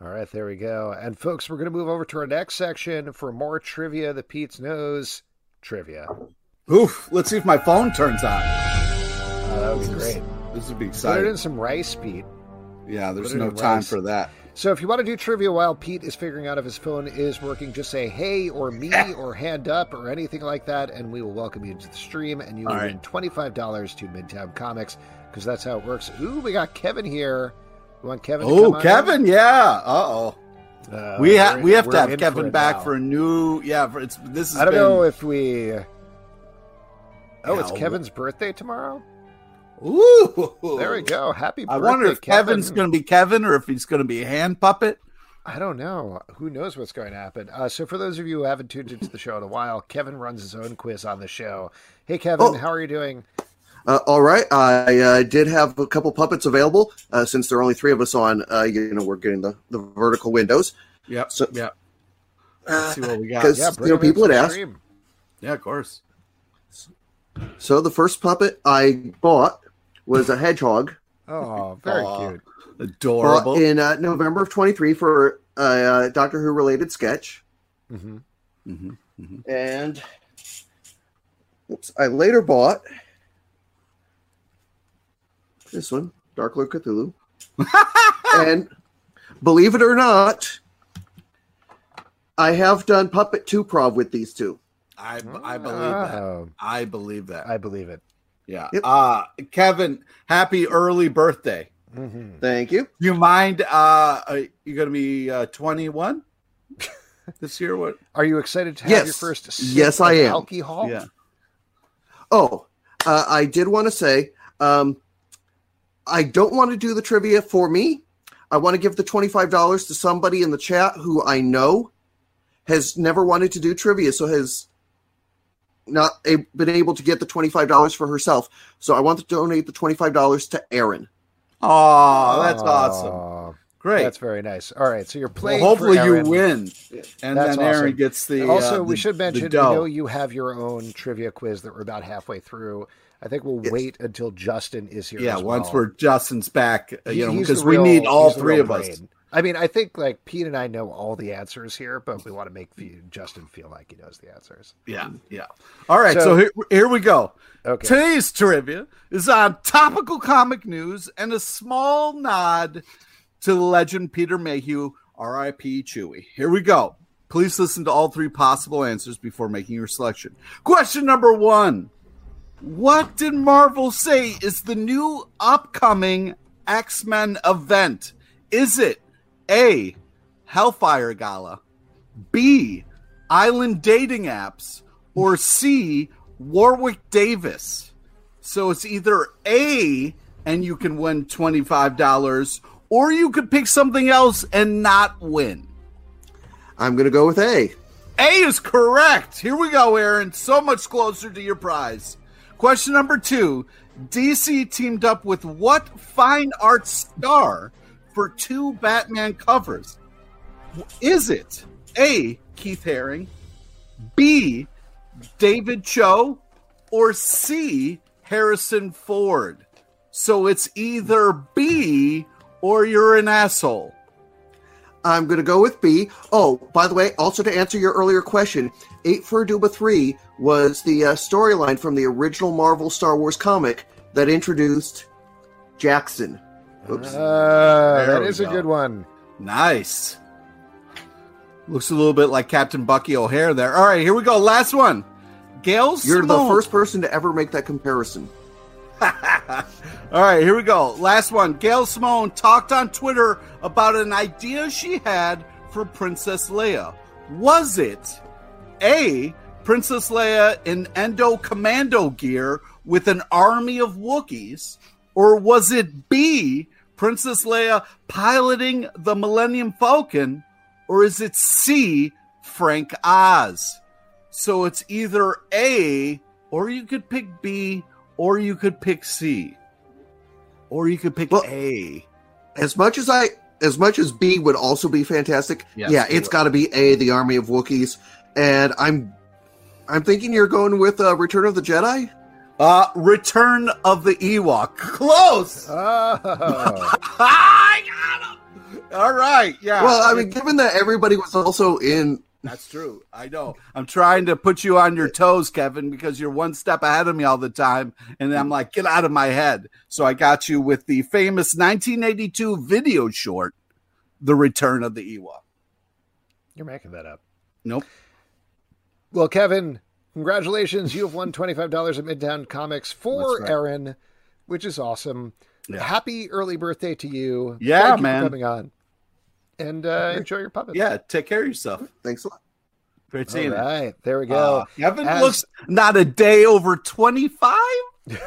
All right, there we go. And folks, we're going to move over to our next section for more trivia that Pete's knows trivia. Oof. Let's see if my phone turns on. Uh, that would be great. This would be exciting. Put it in some rice, Pete. Yeah, there's no time rice. for that. So if you want to do trivia while Pete is figuring out if his phone is working, just say hey or me or hand up or anything like that, and we will welcome you to the stream, and you will right. win twenty five dollars to Midtown Comics because that's how it works. Ooh, we got Kevin here. You want Kevin? Oh, Kevin, yeah. Uh oh. in? Uh, we have we're- have to have Kevin back now. for a new. Yeah, for it's this. Has I don't been, know if we. Oh, it's Yeah, Kevin's birthday tomorrow. Ooh, There we go. Happy birthday, I wonder if Kevin. Kevin's going to be Kevin or if he's going to be a hand puppet. I don't know. Who knows what's going to happen? Uh, so, for those of you who haven't tuned into the show in a while, Kevin runs his own quiz on the show. Hey, Kevin, Oh. how are you doing? Uh, all right, I uh, did have a couple puppets available uh, since there are only three of us on. Uh, you know, we're getting the, the vertical windows. Yep. So- yep. Let's see what we got. 'Cause- Yeah, you know, people for had the asked. Yeah, of course. So the first puppet I bought was a hedgehog. Oh, very Aw. cute. Adorable. Bought in uh, November of 23 for a uh, Doctor Who related sketch. hmm hmm And oops, I later bought this one, Dark Lord Cthulhu. <laughs> and believe it or not, I have done Puppet 2 Prov with these two. I, I believe that. Oh, I believe that. I believe it. yeah. Yep. Uh Kevin, happy early birthday. hmm Thank you. You mind uh are going to be uh 21 <laughs> this year what? Are you excited to have Yes. your first sip Yes, I of am. alcohol? Yeah. Oh, uh, I did want to say um, I don't want to do the trivia for me. I want to give the $25 to somebody in the chat who I know has never wanted to do trivia, so has not a, been able to get the $25 for herself. So I want to donate the $25 to Aaron. Oh, that's awesome. Great. That's very nice. All right, so you're well, playing. hopefully for you win. And That's then Aaron awesome. gets the also, uh, we should mention, we dough. know you have your own trivia quiz that we're about halfway through. I think we'll Yes. wait until Justin is here. Yeah, once well. we're Justin's back, uh, He- you know, because we real- need all three of us. I mean, I think like Pete and I know all the answers here, but we want to make Justin feel like he knows the answers. Yeah, yeah. All right, so, So- here, here we go. Okay. Today's trivia is on topical comic news and a small nod to the legend Peter Mayhew, R.I.P. Chewy. Here we go. Please listen to all three possible answers before making your selection. Question number one What did Marvel say is the new upcoming X Men event? Is it A, Hellfire Gala, B, Island Dating Apps, or C, Warwick Davis? So it's either A, and you can win $25, or you could pick something else and not win. I'm going to go with A. A is correct. Here we go, Aaron. So much closer to your prize. Question number two DC teamed up with what fine art star for two Batman covers? Is it A. Keith Haring, B. David Choe, or C. Harrison Ford? So it's either B or you're an asshole. I'm going to go with B. Oh, by the way, also to answer your earlier question, 8 for Aduba 3 was the uh, storyline from the original Marvel Star Wars comic that introduced Jaxxon. Oops. Uh, There that we is a good one. Nice. Looks a little bit like Captain Bucky O'Hare there. All right, here we go. Last one. Gail You're the first person to ever make that comparison. <laughs> All right, here we go. Last one. Gail Simone talked on Twitter about an idea she had for Princess Leia. Was it A, Princess Leia in Endor Commando gear with an army of Wookiees? Or was it B, Princess Leia piloting the Millennium Falcon? Or is it C, Frank Oz? So it's either A, or you could pick B, or you could pick C, or you could pick Well- A. As much as I, as much as B would also be fantastic, Yes, yeah, it's got to be A, the Army of Wookiees, and I'm, I'm thinking you're going with uh, Return of the Jedi. Uh, Return of the Ewok. Close. <laughs> Oh, <laughs> I got him. All right. Yeah. Well, I mean, given that everybody was also in That's true. I know. I'm trying to put you on your toes, Kevin, because you're one step ahead of me all the time. And I'm like, get out of my head. So I got you with the famous 1982 video short, The Return of the Ewok. You're making that up. Nope. Well, Kevin, congratulations. You have won <laughs> $25 at Midtown Comics for right. Aaron, which is awesome. Yeah. Happy early birthday to you. Yeah, Thank you man. For coming on. And uh, enjoy your puppet. Yeah, take care of yourself. Thanks a lot. Great All seeing you. There we go. Uh, Kevin As- looks not a day over 25. <laughs>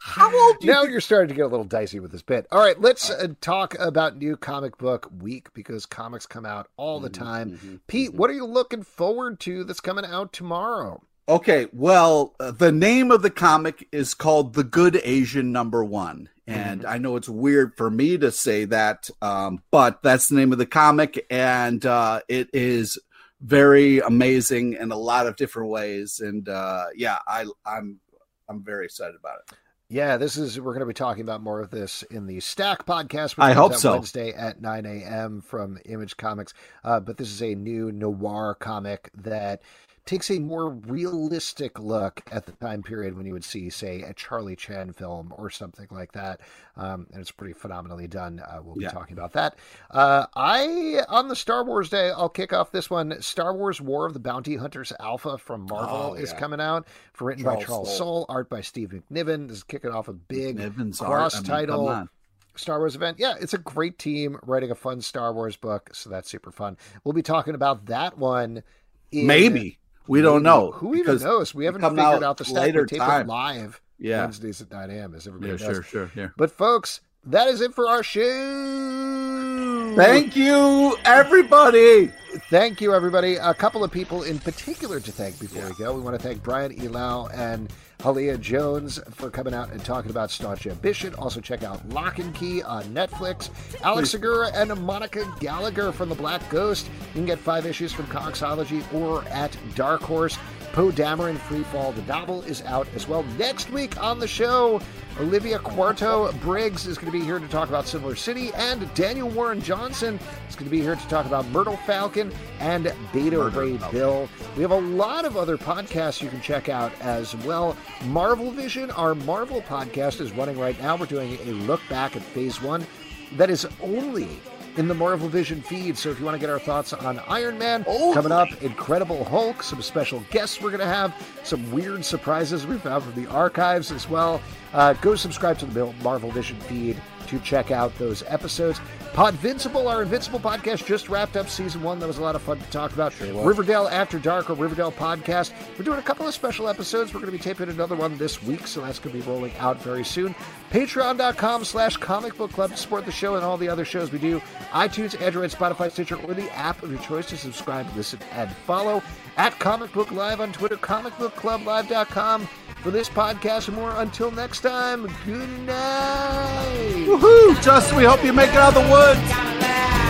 How old do you now think- you're starting to get a little dicey with this bit. All right, let's uh, talk about new comic book week because comics come out all the Mm-hmm, time. Pete, what are you looking forward to that's coming out tomorrow? Okay, well, uh, the name of the comic is called The Good Asian Number One. And I know it's weird for me to say that, um, but that's the name of the comic. And uh, it is very amazing in a lot of different ways. And uh, yeah, I, I'm I'm very excited about it. Yeah, this is we're going to be talking about more of this in the Stack podcast. Which I hope so. Wednesday at 9 a.m. from Image Comics. Uh, but this is a new noir comic that takes a more realistic look at the time period when you would see, say, a Charlie Chan film or something like that. Um, and it's pretty phenomenally done. Uh, we'll be Yeah. talking about that. Uh, I on the Star Wars Day, I'll kick off this one. Star Wars: War of the Bounty Hunters Alpha from Marvel Oh, is coming out. For written by Charles Charles Soule. Soule, art by Steve McNiven. This is kicking off a big Niven's art, cross I mean, title. Star Wars event. Yeah, it's a great team writing a fun Star Wars book, so that's super fun. We'll be talking about that one. in- Maybe we don't know. Who even knows? We haven't figured out out the stack. later We tape time. live Yeah, Wednesdays at 9 a.m. as everybody yeah, knows. sure, sure, yeah. But folks, that is it for our show. Thank you, everybody. Thank you, everybody. A couple of people in particular to thank before we go. We want to thank Brian Elau and Hallea Jones for coming out and talking about Staunch Ambition. Also, check out Locke & Key on Netflix. Alex Segura and Monica Gallagher from The Black Ghost. You can get five issues from Comixology or at Dark Horse. Poe Dameron Free Fall, the novel, is out as well. Next week on the show, Olivia Quarto Briggs is going to be here to talk about Similar City, and Daniel Warren Johnson is going to be here to talk about Murder Falcon and Beta Ray Bill. We have a lot of other podcasts you can check out as well. Marvel Vision, our Marvel podcast, is running right now. We're doing a look back at Phase One that is only in the Marvel Vision feed. So if you want to get our thoughts on Iron Man coming up, Incredible Hulk, some special guests we're going to have, some weird surprises we found from the archives as well. Uh, go subscribe to the Marvel Vision feed to check out those episodes. Podvincible, our Invincible podcast, just wrapped up season one. That was a lot of fun to talk about. Riverdale After Dark, or Riverdale podcast. We're doing a couple of special episodes. We're going to be taping another one this week, so that's going to be rolling out very soon. Patreon.com slash comic book club to support the show and all the other shows we do. iTunes, Android, Spotify, Stitcher, or the app of your choice to subscribe, listen, and follow. At Comic Book Live on Twitter, comicbookclublive.com for this podcast and more. Until next time, good night. Woohoo! Justin, we hope you make it out of the woods.